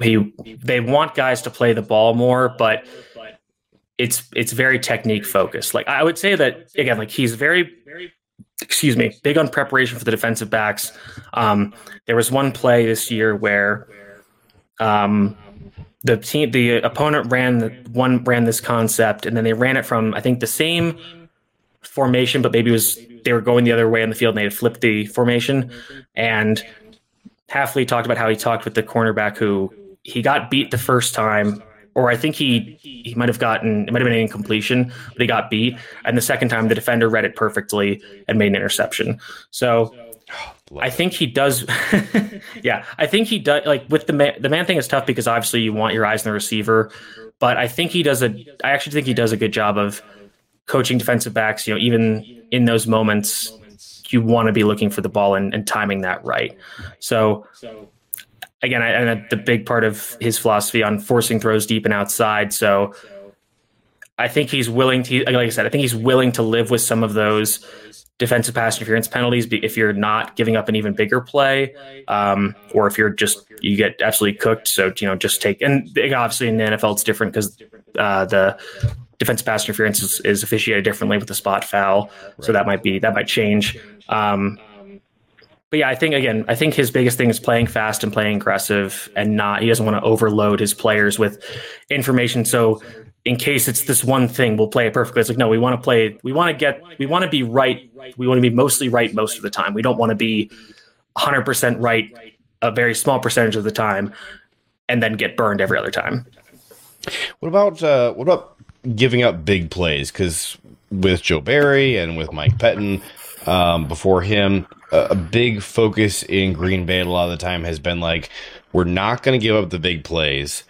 he they want guys to play the ball more, but it's it's very technique focused. Like I would say that again, like he's very excuse me, big on preparation for the defensive backs. Um, there was one play this year where um, the team, the opponent ran the one ran this concept, and then they ran it from I think the same formation, but maybe it was they were going the other way on the field, and they had flipped the formation. And Hafley talked about how he talked with the cornerback who he got beat the first time, or I think he he might have gotten it might have been an incompletion, but he got beat. And the second time, the defender read it perfectly and made an interception. So I think he does. yeah, I think he does. Like with the man, the man thing is tough because obviously you want your eyes on the receiver, but I think he does a. I actually think he does a good job of coaching defensive backs. You know, even in those moments, you want to be looking for the ball and, and timing that right. So again, I, and the big part of his philosophy on forcing throws deep and outside. So I think he's willing to, like I said, I think he's willing to live with some of those defensive pass interference penalties if you're not giving up an even bigger play, um, or if you're just you get absolutely cooked. So you know, just take and obviously in the NFL it's different because uh, the defensive pass interference is, is, officiated differently with the spot foul, right. so that might be that might change. Um, but yeah, I think again, I think his biggest thing is playing fast and playing aggressive, and not he doesn't want to overload his players with information. So in case it's this one thing, we'll play it perfectly. It's like no, we want to play. We want to get. We want to be right. We want to be mostly right most of the time. We don't want to be 100 percent right a very small percentage of the time, and then get burned every other time. What about uh, what about giving up big plays? Because with Joe Barry and with Mike Pettine um, before him, a big focus in Green Bay a lot of the time has been like, we're not going to give up the big plays.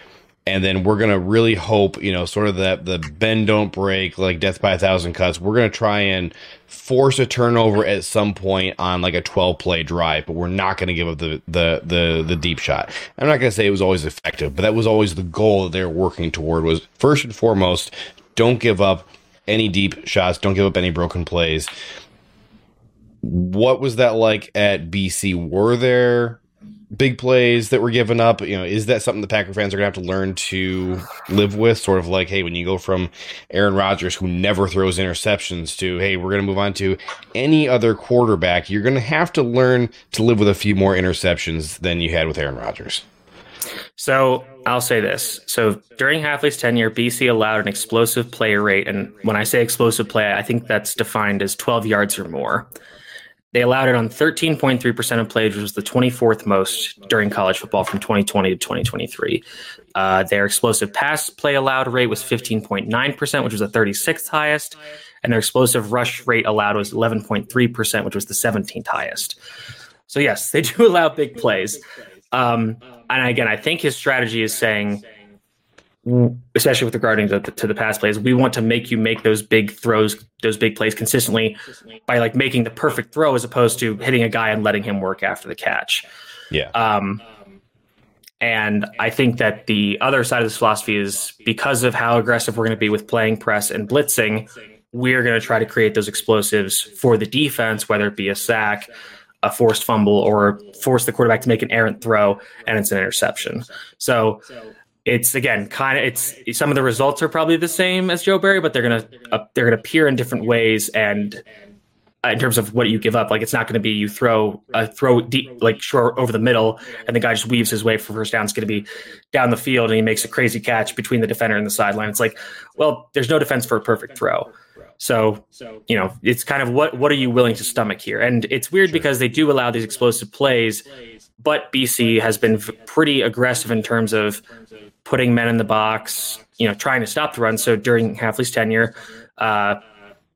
And then we're to really hope, you know, sort of that the bend don't break, like death by a thousand cuts. We're to try and force a turnover at some point on like a 12 play drive, but we're not to give up the, the, the, the deep shot. I'm not to say it was always effective, but that was always the goal that they were working toward was first and foremost, don't give up any deep shots. Don't give up any broken plays what was that like at BC? Were there big plays that were given up? You know, is that something the Packer fans are gonna have to learn to live with? Sort of like, hey, when you go from Aaron Rodgers, who never throws interceptions, to hey, we're gonna move on to any other quarterback, you're gonna have to learn to live with a few more interceptions than you had with Aaron Rodgers. So I'll say this. So during Hafley's tenure, BC allowed an explosive play rate. And when I say explosive play, I think that's defined as 12 yards or more. They allowed it on 13.3% of plays, which was the 24th most during college football from 2020 to 2023. Uh, their explosive pass play allowed rate was 15.9%, which was the 36th highest. And their explosive rush rate allowed was 11.3%, which was the 17th highest. So, yes, they do allow big plays. Um, and again, I think his strategy is saying, especially with regarding to, to the pass plays, we want to make you make those big throws, those big plays consistently by like making the perfect throw as opposed to hitting a guy and letting him work after the catch. Yeah. Um, And I think that the other side of this philosophy is because of how aggressive we're going to be with playing press and blitzing, we're going to try to create those explosives for the defense, whether it be a sack, a forced fumble, or force the quarterback to make an errant throw and it's an interception. So it's again kind of it's some of the results are probably the same as Joe Barry, but they're gonna uh, they're gonna appear in different ways and uh, in terms of what you give up. Like it's not to be you throw a uh, throw deep like short over the middle, and the guy just weaves his way for first down. It's to be down the field, and he makes a crazy catch between the defender and the sideline. It's like, well, there's no defense for a perfect throw. So, you know, it's kind of what what are you willing to stomach here? And it's weird because they do allow these explosive plays, but BC has been pretty aggressive in terms of putting men in the box, you know, trying to stop the run. So during Hafley's tenure, uh,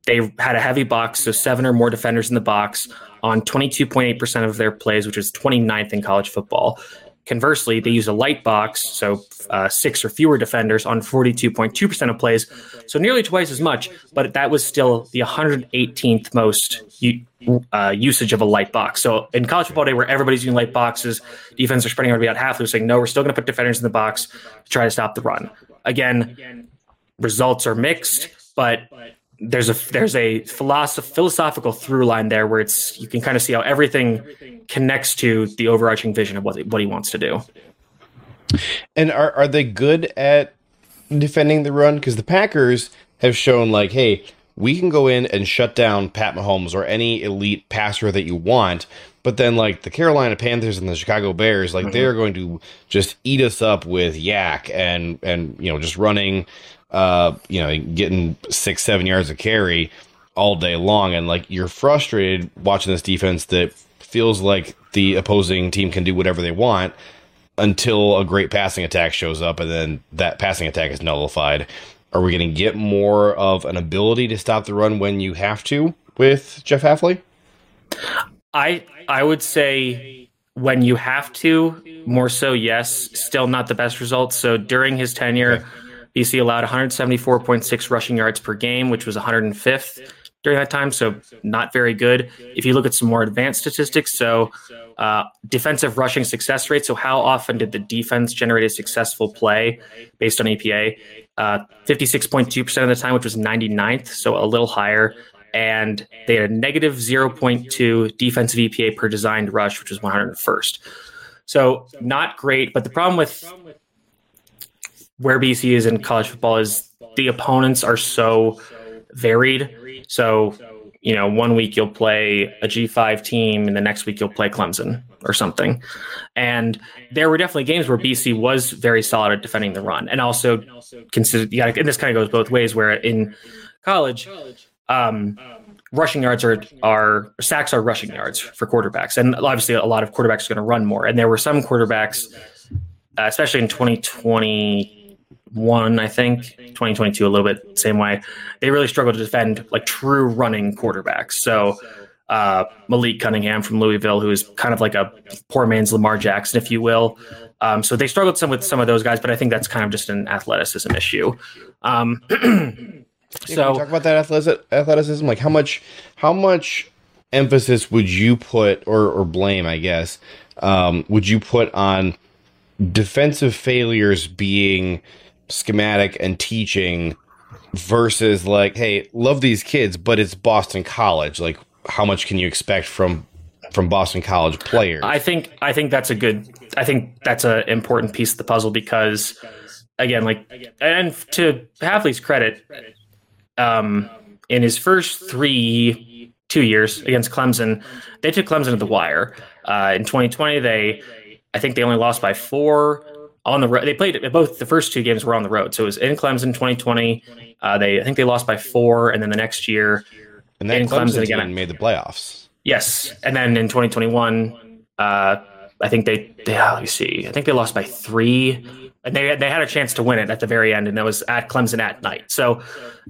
they had a heavy box, so seven or more defenders in the box on 22.8% of their plays, which is 29th in college football. Conversely, they use a light box, so uh, six or fewer defenders on 42.2% of plays, so nearly twice as much, but that was still the 118th most uh, usage of a light box. So in college football day, where everybody's using light boxes, defense are spreading out about half. They're saying, no, we're still going to put defenders in the box to try to stop the run. Again, results are mixed, but there's a there's a philosoph- philosophical through line there where it's you can kind of see how everything connects to the overarching vision of what what he wants to do. And are are they good at defending the run? Because the Packers have shown like, hey, we can go in and shut down Pat Mahomes or any elite passer that you want. But then, like the Carolina Panthers and the Chicago Bears, like mm-hmm. they're going to just eat us up with YAC and and you know just running uh, you know, getting six, seven yards of carry all day long. And like you're frustrated watching this defense that feels like the opposing team can do whatever they want until a great passing attack shows up and then that passing attack is nullified. Are we going to get more of an ability to stop the run when you have to with Jeff Hafley? I I would say when you have to, more so yes, still not the best results. So during his tenure, okay BC allowed 174.6 rushing yards per game, which was 105th during that time, so not very good. If you look at some more advanced statistics, so uh, defensive rushing success rate, so how often did the defense generate a successful play based on EPA? Uh, 56.2% of the time, which was 99th, so a little higher. And they had a negative 0.2 defensive EPA per designed rush, which was 101st. So not great, but the problem with where BC is in college football is the opponents are so varied. So, you know, one week you'll play a G5 team and the next week you'll play Clemson or something. And there were definitely games where BC was very solid at defending the run and also considered, yeah, and this kind of goes both ways where in college, um, rushing yards are are sacks are rushing yards for quarterbacks, and obviously a lot of quarterbacks are going to run more. And there were some quarterbacks, uh, especially in 2020 one, I think, 2022 a little bit same way. They really struggled to defend like true running quarterbacks. So uh, Malik Cunningham from Louisville, who is kind of like a poor man's Lamar Jackson, if you will. Um, so they struggled some with some of those guys, but I think that's kind of just an athleticism issue. Um, so talk about that athleticism. Like how much, how much emphasis would you put, or or blame, I guess, um, would you put on defensive failures being schematic and teaching versus like, hey, love these kids, but it's Boston College. Like, how much can you expect from from Boston College players? I think I think that's a good. I think that's an important piece of the puzzle because, again, like, and to Hafley's credit, um, in his first three two years against Clemson, they took Clemson to the wire. Uh, in 2020, they I think they only lost by four on the road. They played both the first two games were on the road. So it was in Clemson 2020. Uh, they I think they lost by four, and then the next year and then in Clemson, Clemson again made the playoffs. Yes, and then in 2021, uh, I think they, they let me see. I think they lost by three, and they they had a chance to win it at the very end, and that was at Clemson at night. So,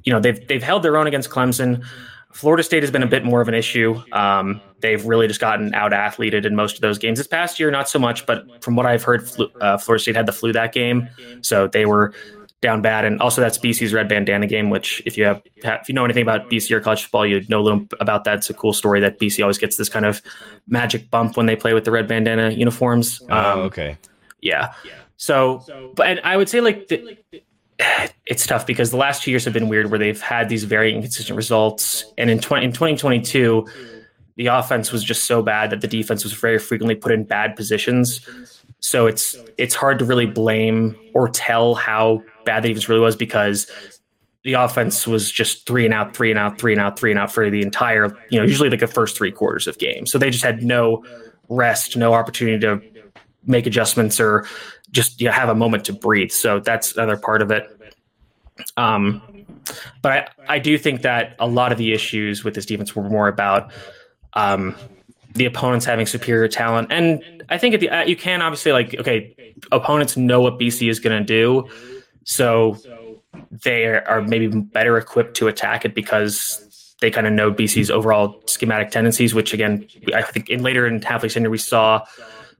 you know they've they've held their own against Clemson. Florida State has been a bit more of an issue. Um, they've really just gotten out athleted in most of those games. This past year, not so much, but from what I've heard, uh, Florida State had the flu that game, so they were down bad. And also, that's BC's red bandana game, which if you have if you know anything about BC or college football, you know a little about that. It's a cool story that BC always gets this kind of magic bump when they play with the red bandana uniforms. Oh, um, okay. Yeah. So, but and I would say like the, it's tough because the last two years have been weird where they've had these very inconsistent results. And in 20, in 2022, the offense was just so bad that the defense was very frequently put in bad positions. So it's it's hard to really blame or tell how bad the defense really was because the offense was just three and out, three and out, three and out, three and out for the entire, you know, usually like the first three quarters of games. So they just had no rest, no opportunity to make adjustments or just you know, have a moment to breathe. So that's another part of it. Um, but I, I do think that a lot of the issues with this defense were more about um, the opponents having superior talent. And I think at the, uh, you can obviously like, okay, opponents know what BC is going to do. So they are maybe better equipped to attack it because they kind of know BC's overall schematic tendencies, which again, I think in later in Hafley's tenure, we saw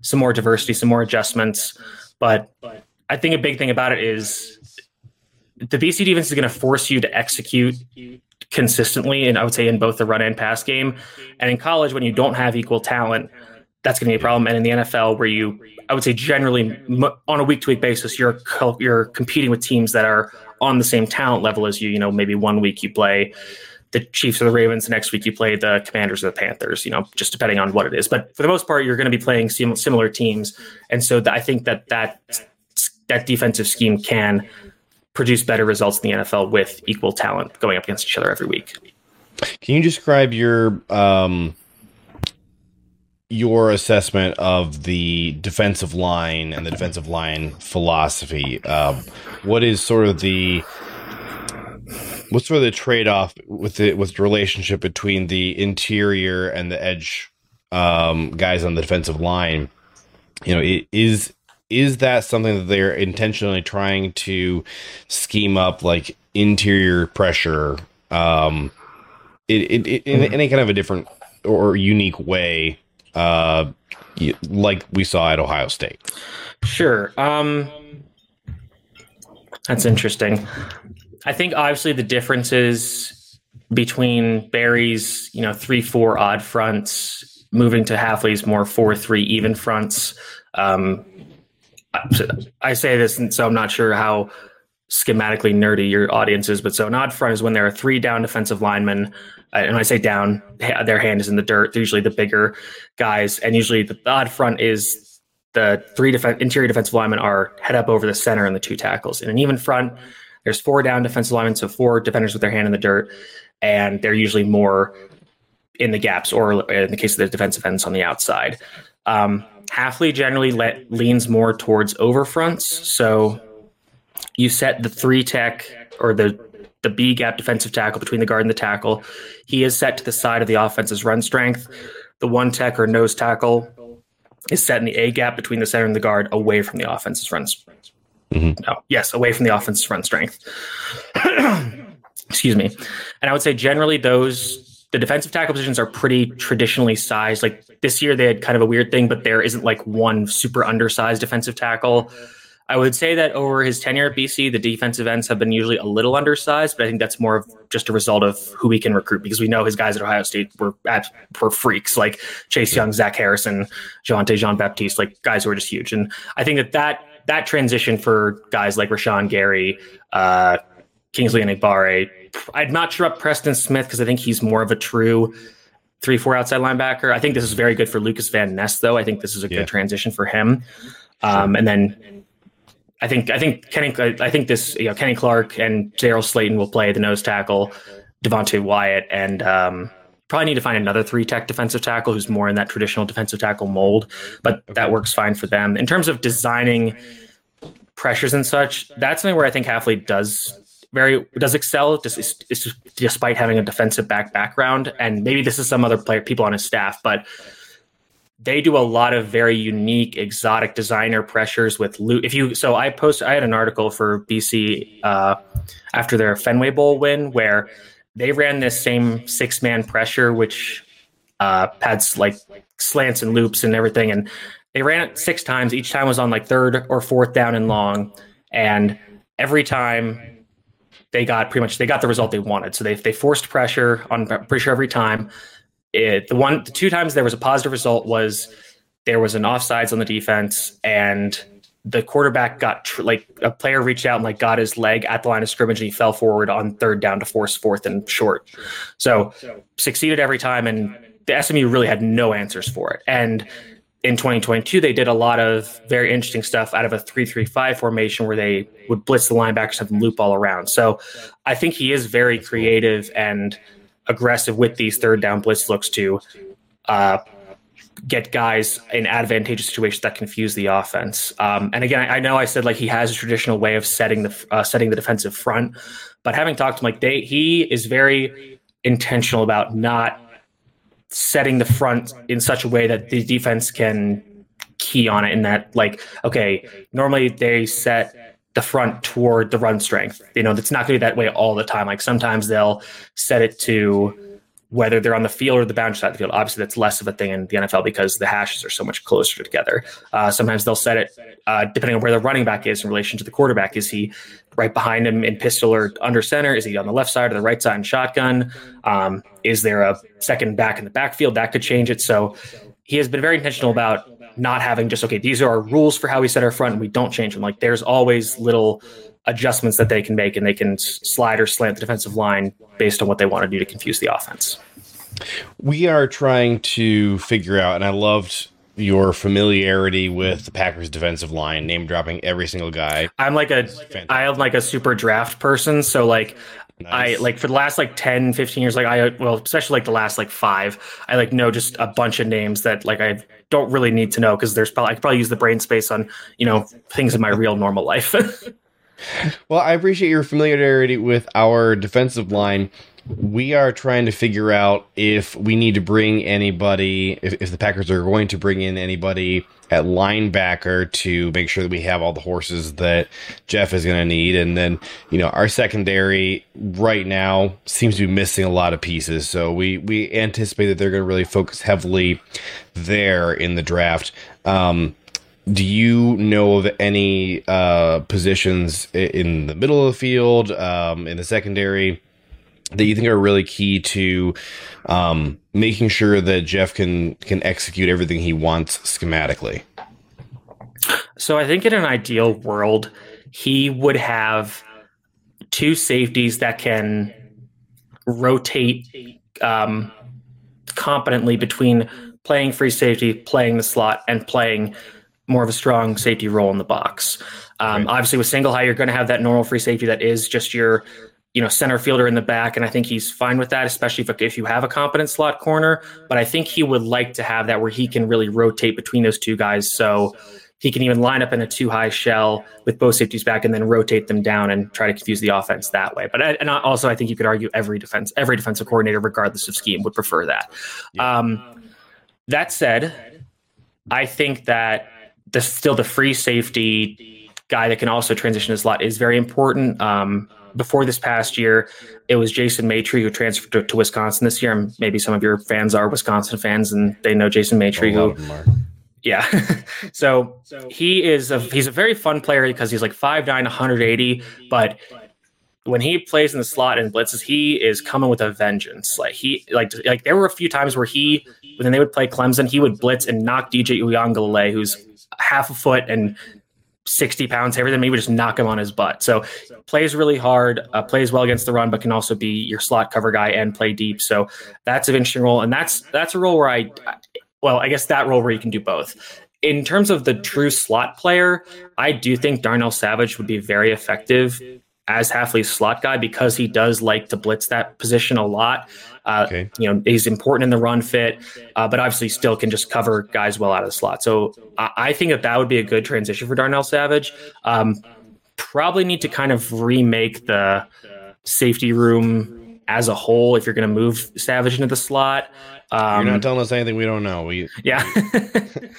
some more diversity, some more adjustments. But I think a big thing about it is the BC defense is going to force you to execute consistently, and I would say in both the run and pass game. And in college, when you don't have equal talent, that's going to be a problem. And in the NFL, where you, I would say generally on a week to week basis, you're you're competing with teams that are on the same talent level as you. You know, maybe one week you play the Chiefs or the Ravens, the next week you play the Commanders or the Panthers. You know, just depending on what it is. But for the most part, you're going to be playing similar teams, and so I think that that that defensive scheme can produce better results in the NFL with equal talent going up against each other every week. Can you describe your um, your assessment of the defensive line and the defensive line philosophy? Um, what is sort of the what's sort of the trade off with the with the relationship between the interior and the edge um, guys on the defensive line? You know, is is that something that they're intentionally trying to scheme up like interior pressure um it, it, it in any kind of a different or unique way uh like we saw at ohio state sure um that's interesting i think obviously the differences between barry's you know three four odd fronts moving to Hafley's more four three even fronts um I say this, and so I'm not sure how schematically nerdy your audience is, but so an odd front is when there are three down defensive linemen. Uh, and when I say down, their hand is in the dirt. They're usually the bigger guys, and usually the odd front is the three def- interior defensive linemen are head up over the center and the two tackles. In an even front, there's four down defensive linemen, so four defenders with their hand in the dirt, and they're usually more in the gaps, or in the case of the defensive ends on the outside. Um, Hafley generally le- leans more towards over fronts. So you set the three tech or the the B gap defensive tackle between the guard and the tackle. He is set to the side of the offense's run strength. The one tech or nose tackle is set in the A gap between the center and the guard, away from the offense's run strength. Mm-hmm. No, yes, away from the offense's run strength. Excuse me. And I would say generally those the defensive tackle positions are pretty traditionally sized. Like this year, they had kind of a weird thing, but there isn't like one super undersized defensive tackle. I would say that over his tenure at BC, the defensive ends have been usually a little undersized, but I think that's more of just a result of who we can recruit because we know his guys at Ohio State were were freaks like Chase Young, Zach Harrison, Javontae Jean Baptiste, like guys who are just huge. And I think that that, that transition for guys like Rashan Gary, uh, Kingsley Enagbare, I'm not sure up Preston Smith because I think he's more of a true three four outside linebacker. I think this is very good for Lucas Van Ness though. I think this is a yeah. good transition for him. Um, and then I think I think Kenny I think this you know Kenny Clark and Daryl Slayton will play the nose tackle, Devonte Wyatt, and um, probably need to find another three tech defensive tackle who's more in that traditional defensive tackle mold. But that works fine for them in terms of designing pressures and such. That's something where I think Hafley does very does excel just, despite having a defensive back background. And maybe this is some other player people on his staff, but they do a lot of very unique, exotic designer pressures with loot. If you so, I post I had an article for BC uh, after their Fenway Bowl win where they ran this same six man pressure, which uh, had like slants and loops and everything, and they ran it six times. Each time was on like third or fourth down and long, and every time they got pretty much they got the result they wanted. So they they forced pressure on pretty sure every time. It, the one the two times there was a positive result was there was an offsides on the defense and the quarterback got tr- like a player reached out and like got his leg at the line of scrimmage and he fell forward on third down to force fourth and short. So succeeded every time and the SMU really had no answers for it. And in 2022, they did a lot of very interesting stuff out of a 3-3-5 formation where they would blitz the linebackers and have them loop all around. So I think he is very creative and aggressive with these third down blitz looks to uh, get guys in advantageous situations that confuse the offense. Um, and again, I, I, know I said like he has a traditional way of setting the uh, setting the defensive front, but having talked to Mike Day, he is very intentional about not setting the front in such a way that the defense can key on it. In that, like, okay, normally they set the front toward the run strength. You know, that's not going to be that way all the time. Like sometimes they'll set it to whether they're on the field or the boundary side of the field. Obviously, that's less of a thing in the NFL because the hashes are so much closer together. Uh, sometimes they'll set it uh, depending on where the running back is in relation to the quarterback. Is he right behind him in pistol or under center? Is he on the left side or the right side in shotgun? Um, is there a second back in the backfield that could change it? So he has been very intentional about not having just okay. These are our rules for how we set our front, and we don't change them. Like there's always little adjustments that they can make and they can slide or slant the defensive line based on what they want to do to confuse the offense. We are trying to figure out, and I loved your familiarity with the Packers defensive line, name dropping every single guy. I'm like a. I am like a super draft person, so like Nice. I like for the last like 10, 15 years, like I, well, especially like the last like five, I like know just a bunch of names that like I don't really need to know because there's probably, I could probably use the brain space on, you know, things in my real normal life. well, I appreciate your familiarity with our defensive line. We are trying to figure out if we need to bring anybody, if, if the Packers are going to bring in anybody at linebacker to make sure that we have all the horses that Jeff is going to need. And then, you know, our secondary right now seems to be missing a lot of pieces. So we, we anticipate that they're going to really focus heavily there in the draft. Um, do you know of any uh, positions in the middle of the field, um, in the secondary, that you think are really key to um, making sure that Jeff can can execute everything he wants schematically? So I think in an ideal world, he would have two safeties that can rotate um, competently between playing free safety, playing the slot, and playing more of a strong safety role in the box. Um, right. Obviously, with single high, you're going to have that normal free safety that is just your you know center fielder in the back, and I think he's fine with that, especially if if you have a competent slot corner. But I think he would like to have that where he can really rotate between those two guys, so he can even line up in a two high shell with both safeties back and then rotate them down and try to confuse the offense that way. But I, and also, I think you could argue every defense every defensive coordinator, regardless of scheme, would prefer that. Yeah. Um, that said, I think that the still the free safety guy that can also transition a slot is very important. Um, before this past year, it was Jason Maitre who transferred to, to, Wisconsin this year. And maybe some of your fans are Wisconsin fans and they know Jason Maitre. Who, yeah. so he is a he's a very fun player because he's like 5'9, 180, but when he plays in the slot and blitzes, he is coming with a vengeance. Like he like like there were a few times where he when they would play Clemson, he would blitz and knock DJ Uiagalelei, who's half a foot and 60 pounds heavier than me, would just knock him on his butt. So plays really hard, uh, plays well against the run, but can also be your slot cover guy and play deep. So that's an interesting role, and that's that's a role where I, well, I guess that role where you can do both. In terms of the true slot player, I do think Darnell Savage would be very effective as Hafley's slot guy because he does like to blitz that position a lot. Uh, okay. You know, he's important in the run fit, uh, but obviously still can just cover guys well out of the slot. So I, I think that that would be a good transition for Darnell Savage. Um, probably need to kind of remake the safety room as a whole if you're going to move Savage into the slot. Um, you're not telling us anything we don't know. We yeah.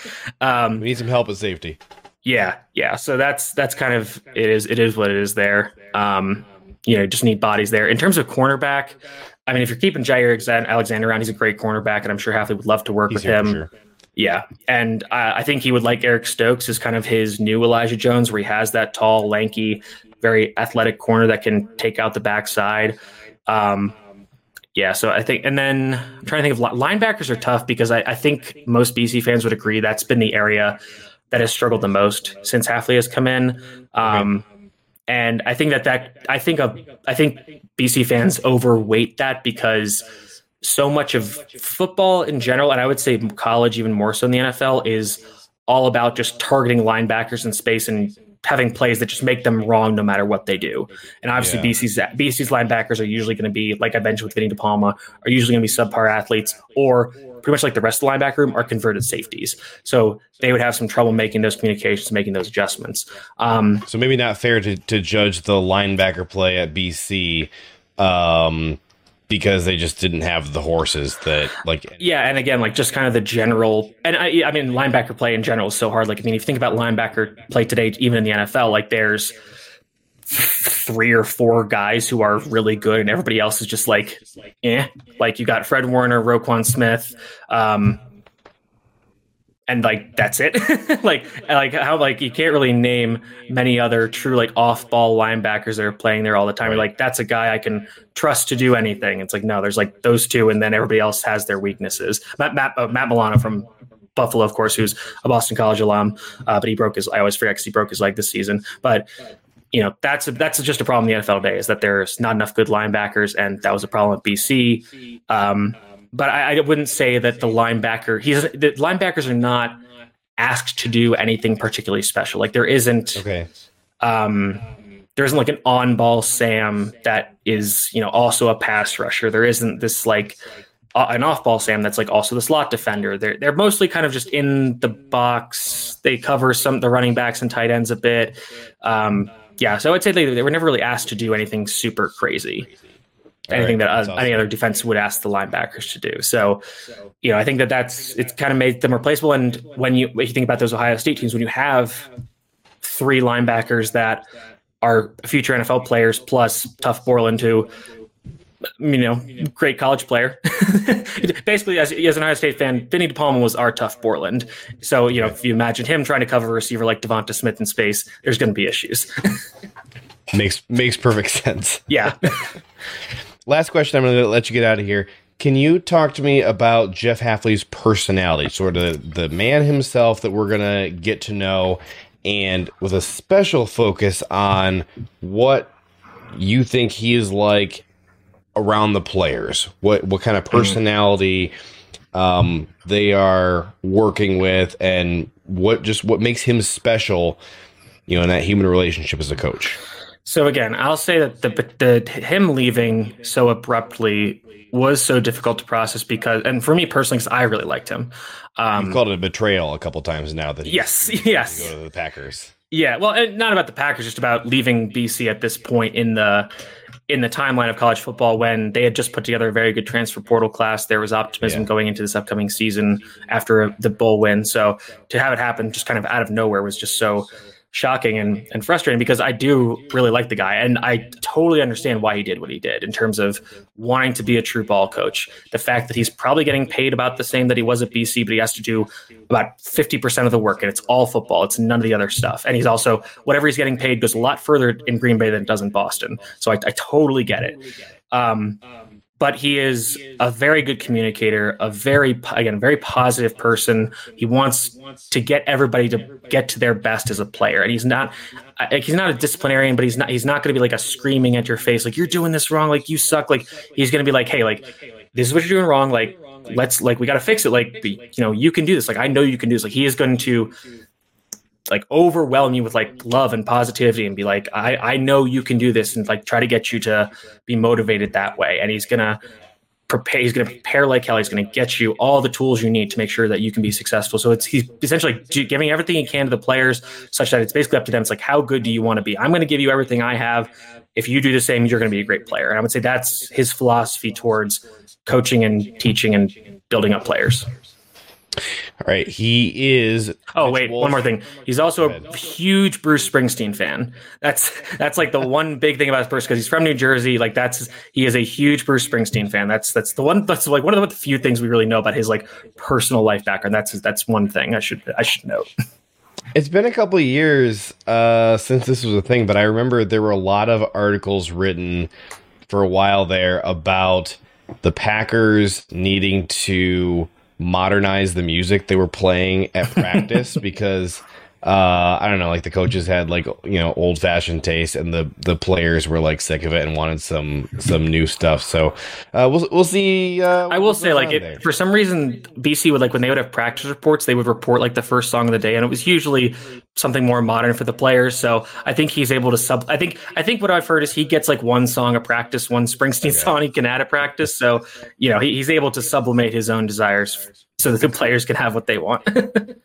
um, we need some help at safety. Yeah, yeah. So that's that's kind of it is it is what it is there. Um, you know, just need bodies there. In terms of cornerback, I mean, if you're keeping Jaire Alexander around, he's a great cornerback, and I'm sure Hafley would love to work he's with him. Sure. Yeah, and I, I think he would like Eric Stokes as kind of his new Elijah Jones, where he has that tall, lanky, very athletic corner that can take out the backside. Um, yeah, so I think, and then I'm trying to think of linebackers are tough because I, I think most BC fans would agree that's been the area that has struggled the most since Hafley has come in. Um, and I think that that I think of I think BC fans overweight that because so much of football in general, and I would say college even more so in the NFL, is all about just targeting linebackers in space and having plays that just make them wrong no matter what they do. And obviously, Yeah. BC's BC's linebackers are usually going to be, like I mentioned with Vinny De Palma, are usually going to be subpar athletes, or pretty much like the rest of the linebacker room are converted safeties. So they would have some trouble making those communications, making those adjustments. Um, So maybe not fair to, to judge the linebacker play at BC um, because they just didn't have the horses that like Yeah, and again, like just kind of the general, and I, I mean, linebacker play in general is so hard. Like, I mean, if you think about linebacker play today, even in the NFL, like there's three or four guys who are really good, and everybody else is just like, eh. Like you got Fred Warner, Roquan Smith, um, and like that's it. like, like how like you can't really name many other true like off-ball linebackers that are playing there all the time. You're like, that's a guy I can trust to do anything. It's like no, there's like those two, and then everybody else has their weaknesses. Matt Matt, uh, Matt Milano from Buffalo, of course, who's a Boston College alum, uh, but he broke his. I always forget because he broke his leg this season. But you know that's that's just a problem in the NFL today is that there's not enough good linebackers, and that was a problem at BC. Um, but I, I wouldn't say that the linebacker he's the linebackers are not asked to do anything particularly special. Like there isn't okay. Um, there isn't like an on-ball Sam that is you know also a pass rusher. There isn't this like uh, an off-ball Sam that's like also the slot defender. They're they're mostly kind of just in the box. They cover some the running backs and tight ends a bit. Um, yeah, so I'd say they, they were never really asked to do anything super crazy. Anything right, that uh, awesome. any other defense would ask the linebackers to do. So, you know, I think that that's it's kind of made them replaceable. And when you if you think about those Ohio State teams, when you have three linebackers that are future NFL players plus Tuf Borland, who you know, great college player. Basically, as, as an Ohio State fan, Vinny DePalma was our Tuf Borland. So, you know, if you imagine him trying to cover a receiver like Devonta Smith in space, there's going to be issues. makes makes perfect sense. yeah. Last question. I'm going to let you get out of here. Can you talk to me about Jeff Hafley's personality, sort of the man himself that we're going to get to know, and with a special focus on what you think he is like around the players? What what kind of personality um, they are working with, and what just what makes him special, you know, in that human relationship as a coach? So again, I'll say that the, the him leaving so abruptly was so difficult to process because, and for me personally, because I really liked him. Um, You've called it a betrayal a couple times now that he yes, yes, to go to the Packers. Yeah, well, and not about the Packers, just about leaving BC at this point in the in the timeline of college football when they had just put together a very good transfer portal class. There was optimism Yeah. going into this upcoming season after the bowl win. So to have it happen just kind of out of nowhere was just so shocking and, and frustrating because I do really like the guy and I totally understand why he did what he did in terms of wanting to be a true ball coach. The fact that he's probably getting paid about the same that he was at BC, but he has to do about 50% of the work and it's all football. It's none of the other stuff. And he's also, whatever he's getting paid goes a lot further in Green Bay than it does in Boston. So I, I totally get it. Um, but he is a very good communicator, a very again very positive person. He wants to get everybody to get to their best as a player, and he's not he's not a disciplinarian, but he's not he's not going to be like a screaming at your face like you're doing this wrong, like you suck. Like he's going to be like, hey, like this is what you're doing wrong. Like let's like we got to fix it. Like you know you can do this. Like I know you can do this. Like he is going to like overwhelm you with like love and positivity and be like I I know you can do this and like try to get you to be motivated that way. And he's gonna prepare he's gonna prepare like hell. He's gonna get you all the tools you need to make sure that you can be successful. So it's he's essentially giving everything he can to the players such that it's basically up to them. It's like how good do you want to be? I'm gonna give you everything I have. If you do the same you're gonna be a great player. And I would say that's his philosophy towards coaching and teaching and building up players. All right, he is. Oh wait, one more thing. He's also a huge Bruce Springsteen fan. That's that's like the one big thing about Bruce because he's from New Jersey. Like that's he is a huge Bruce Springsteen fan. That's that's the one. That's like one of the few things we really know about his like personal life background. That's that's one thing I should I should note. It's been a couple of years uh, since this was a thing, but I remember there were a lot of articles written for a while there about the Packers needing to modernize the music they were playing at practice because uh, I don't know, like the coaches had like you know old fashioned taste, and the the players were like sick of it and wanted some some new stuff. So uh, we'll we'll see. Uh, I will say, like, it, for some reason, BC would like when they would have practice reports, they would report like the first song of the day, and it was usually something more modern for the players. So I think he's able to sub. I think I think what I've heard is he gets like one song of practice, one Springsteen okay. song he can add a practice. So you know he, he's able to sublimate his own desires so that the players can have what they want.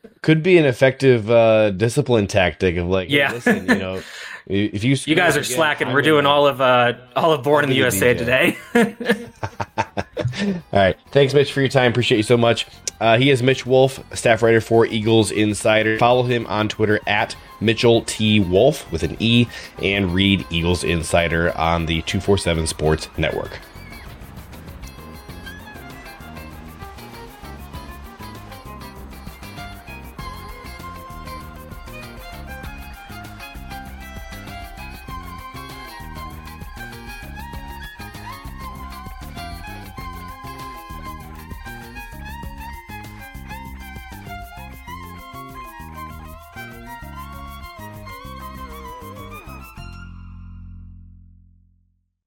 Could be an effective uh, discipline tactic of like, yeah, hey, listen, you know. If you you guys are again, slacking, we're doing all of uh, all of Born in the USA today. all right, thanks, Mitch, for your time. Appreciate you so much. Uh, he is Mitch Wolfe, staff writer for Eagles Insider. Follow him on Twitter at Mitchell T. Wolfe with an E, and read Eagles Insider on the 247 Sports Network.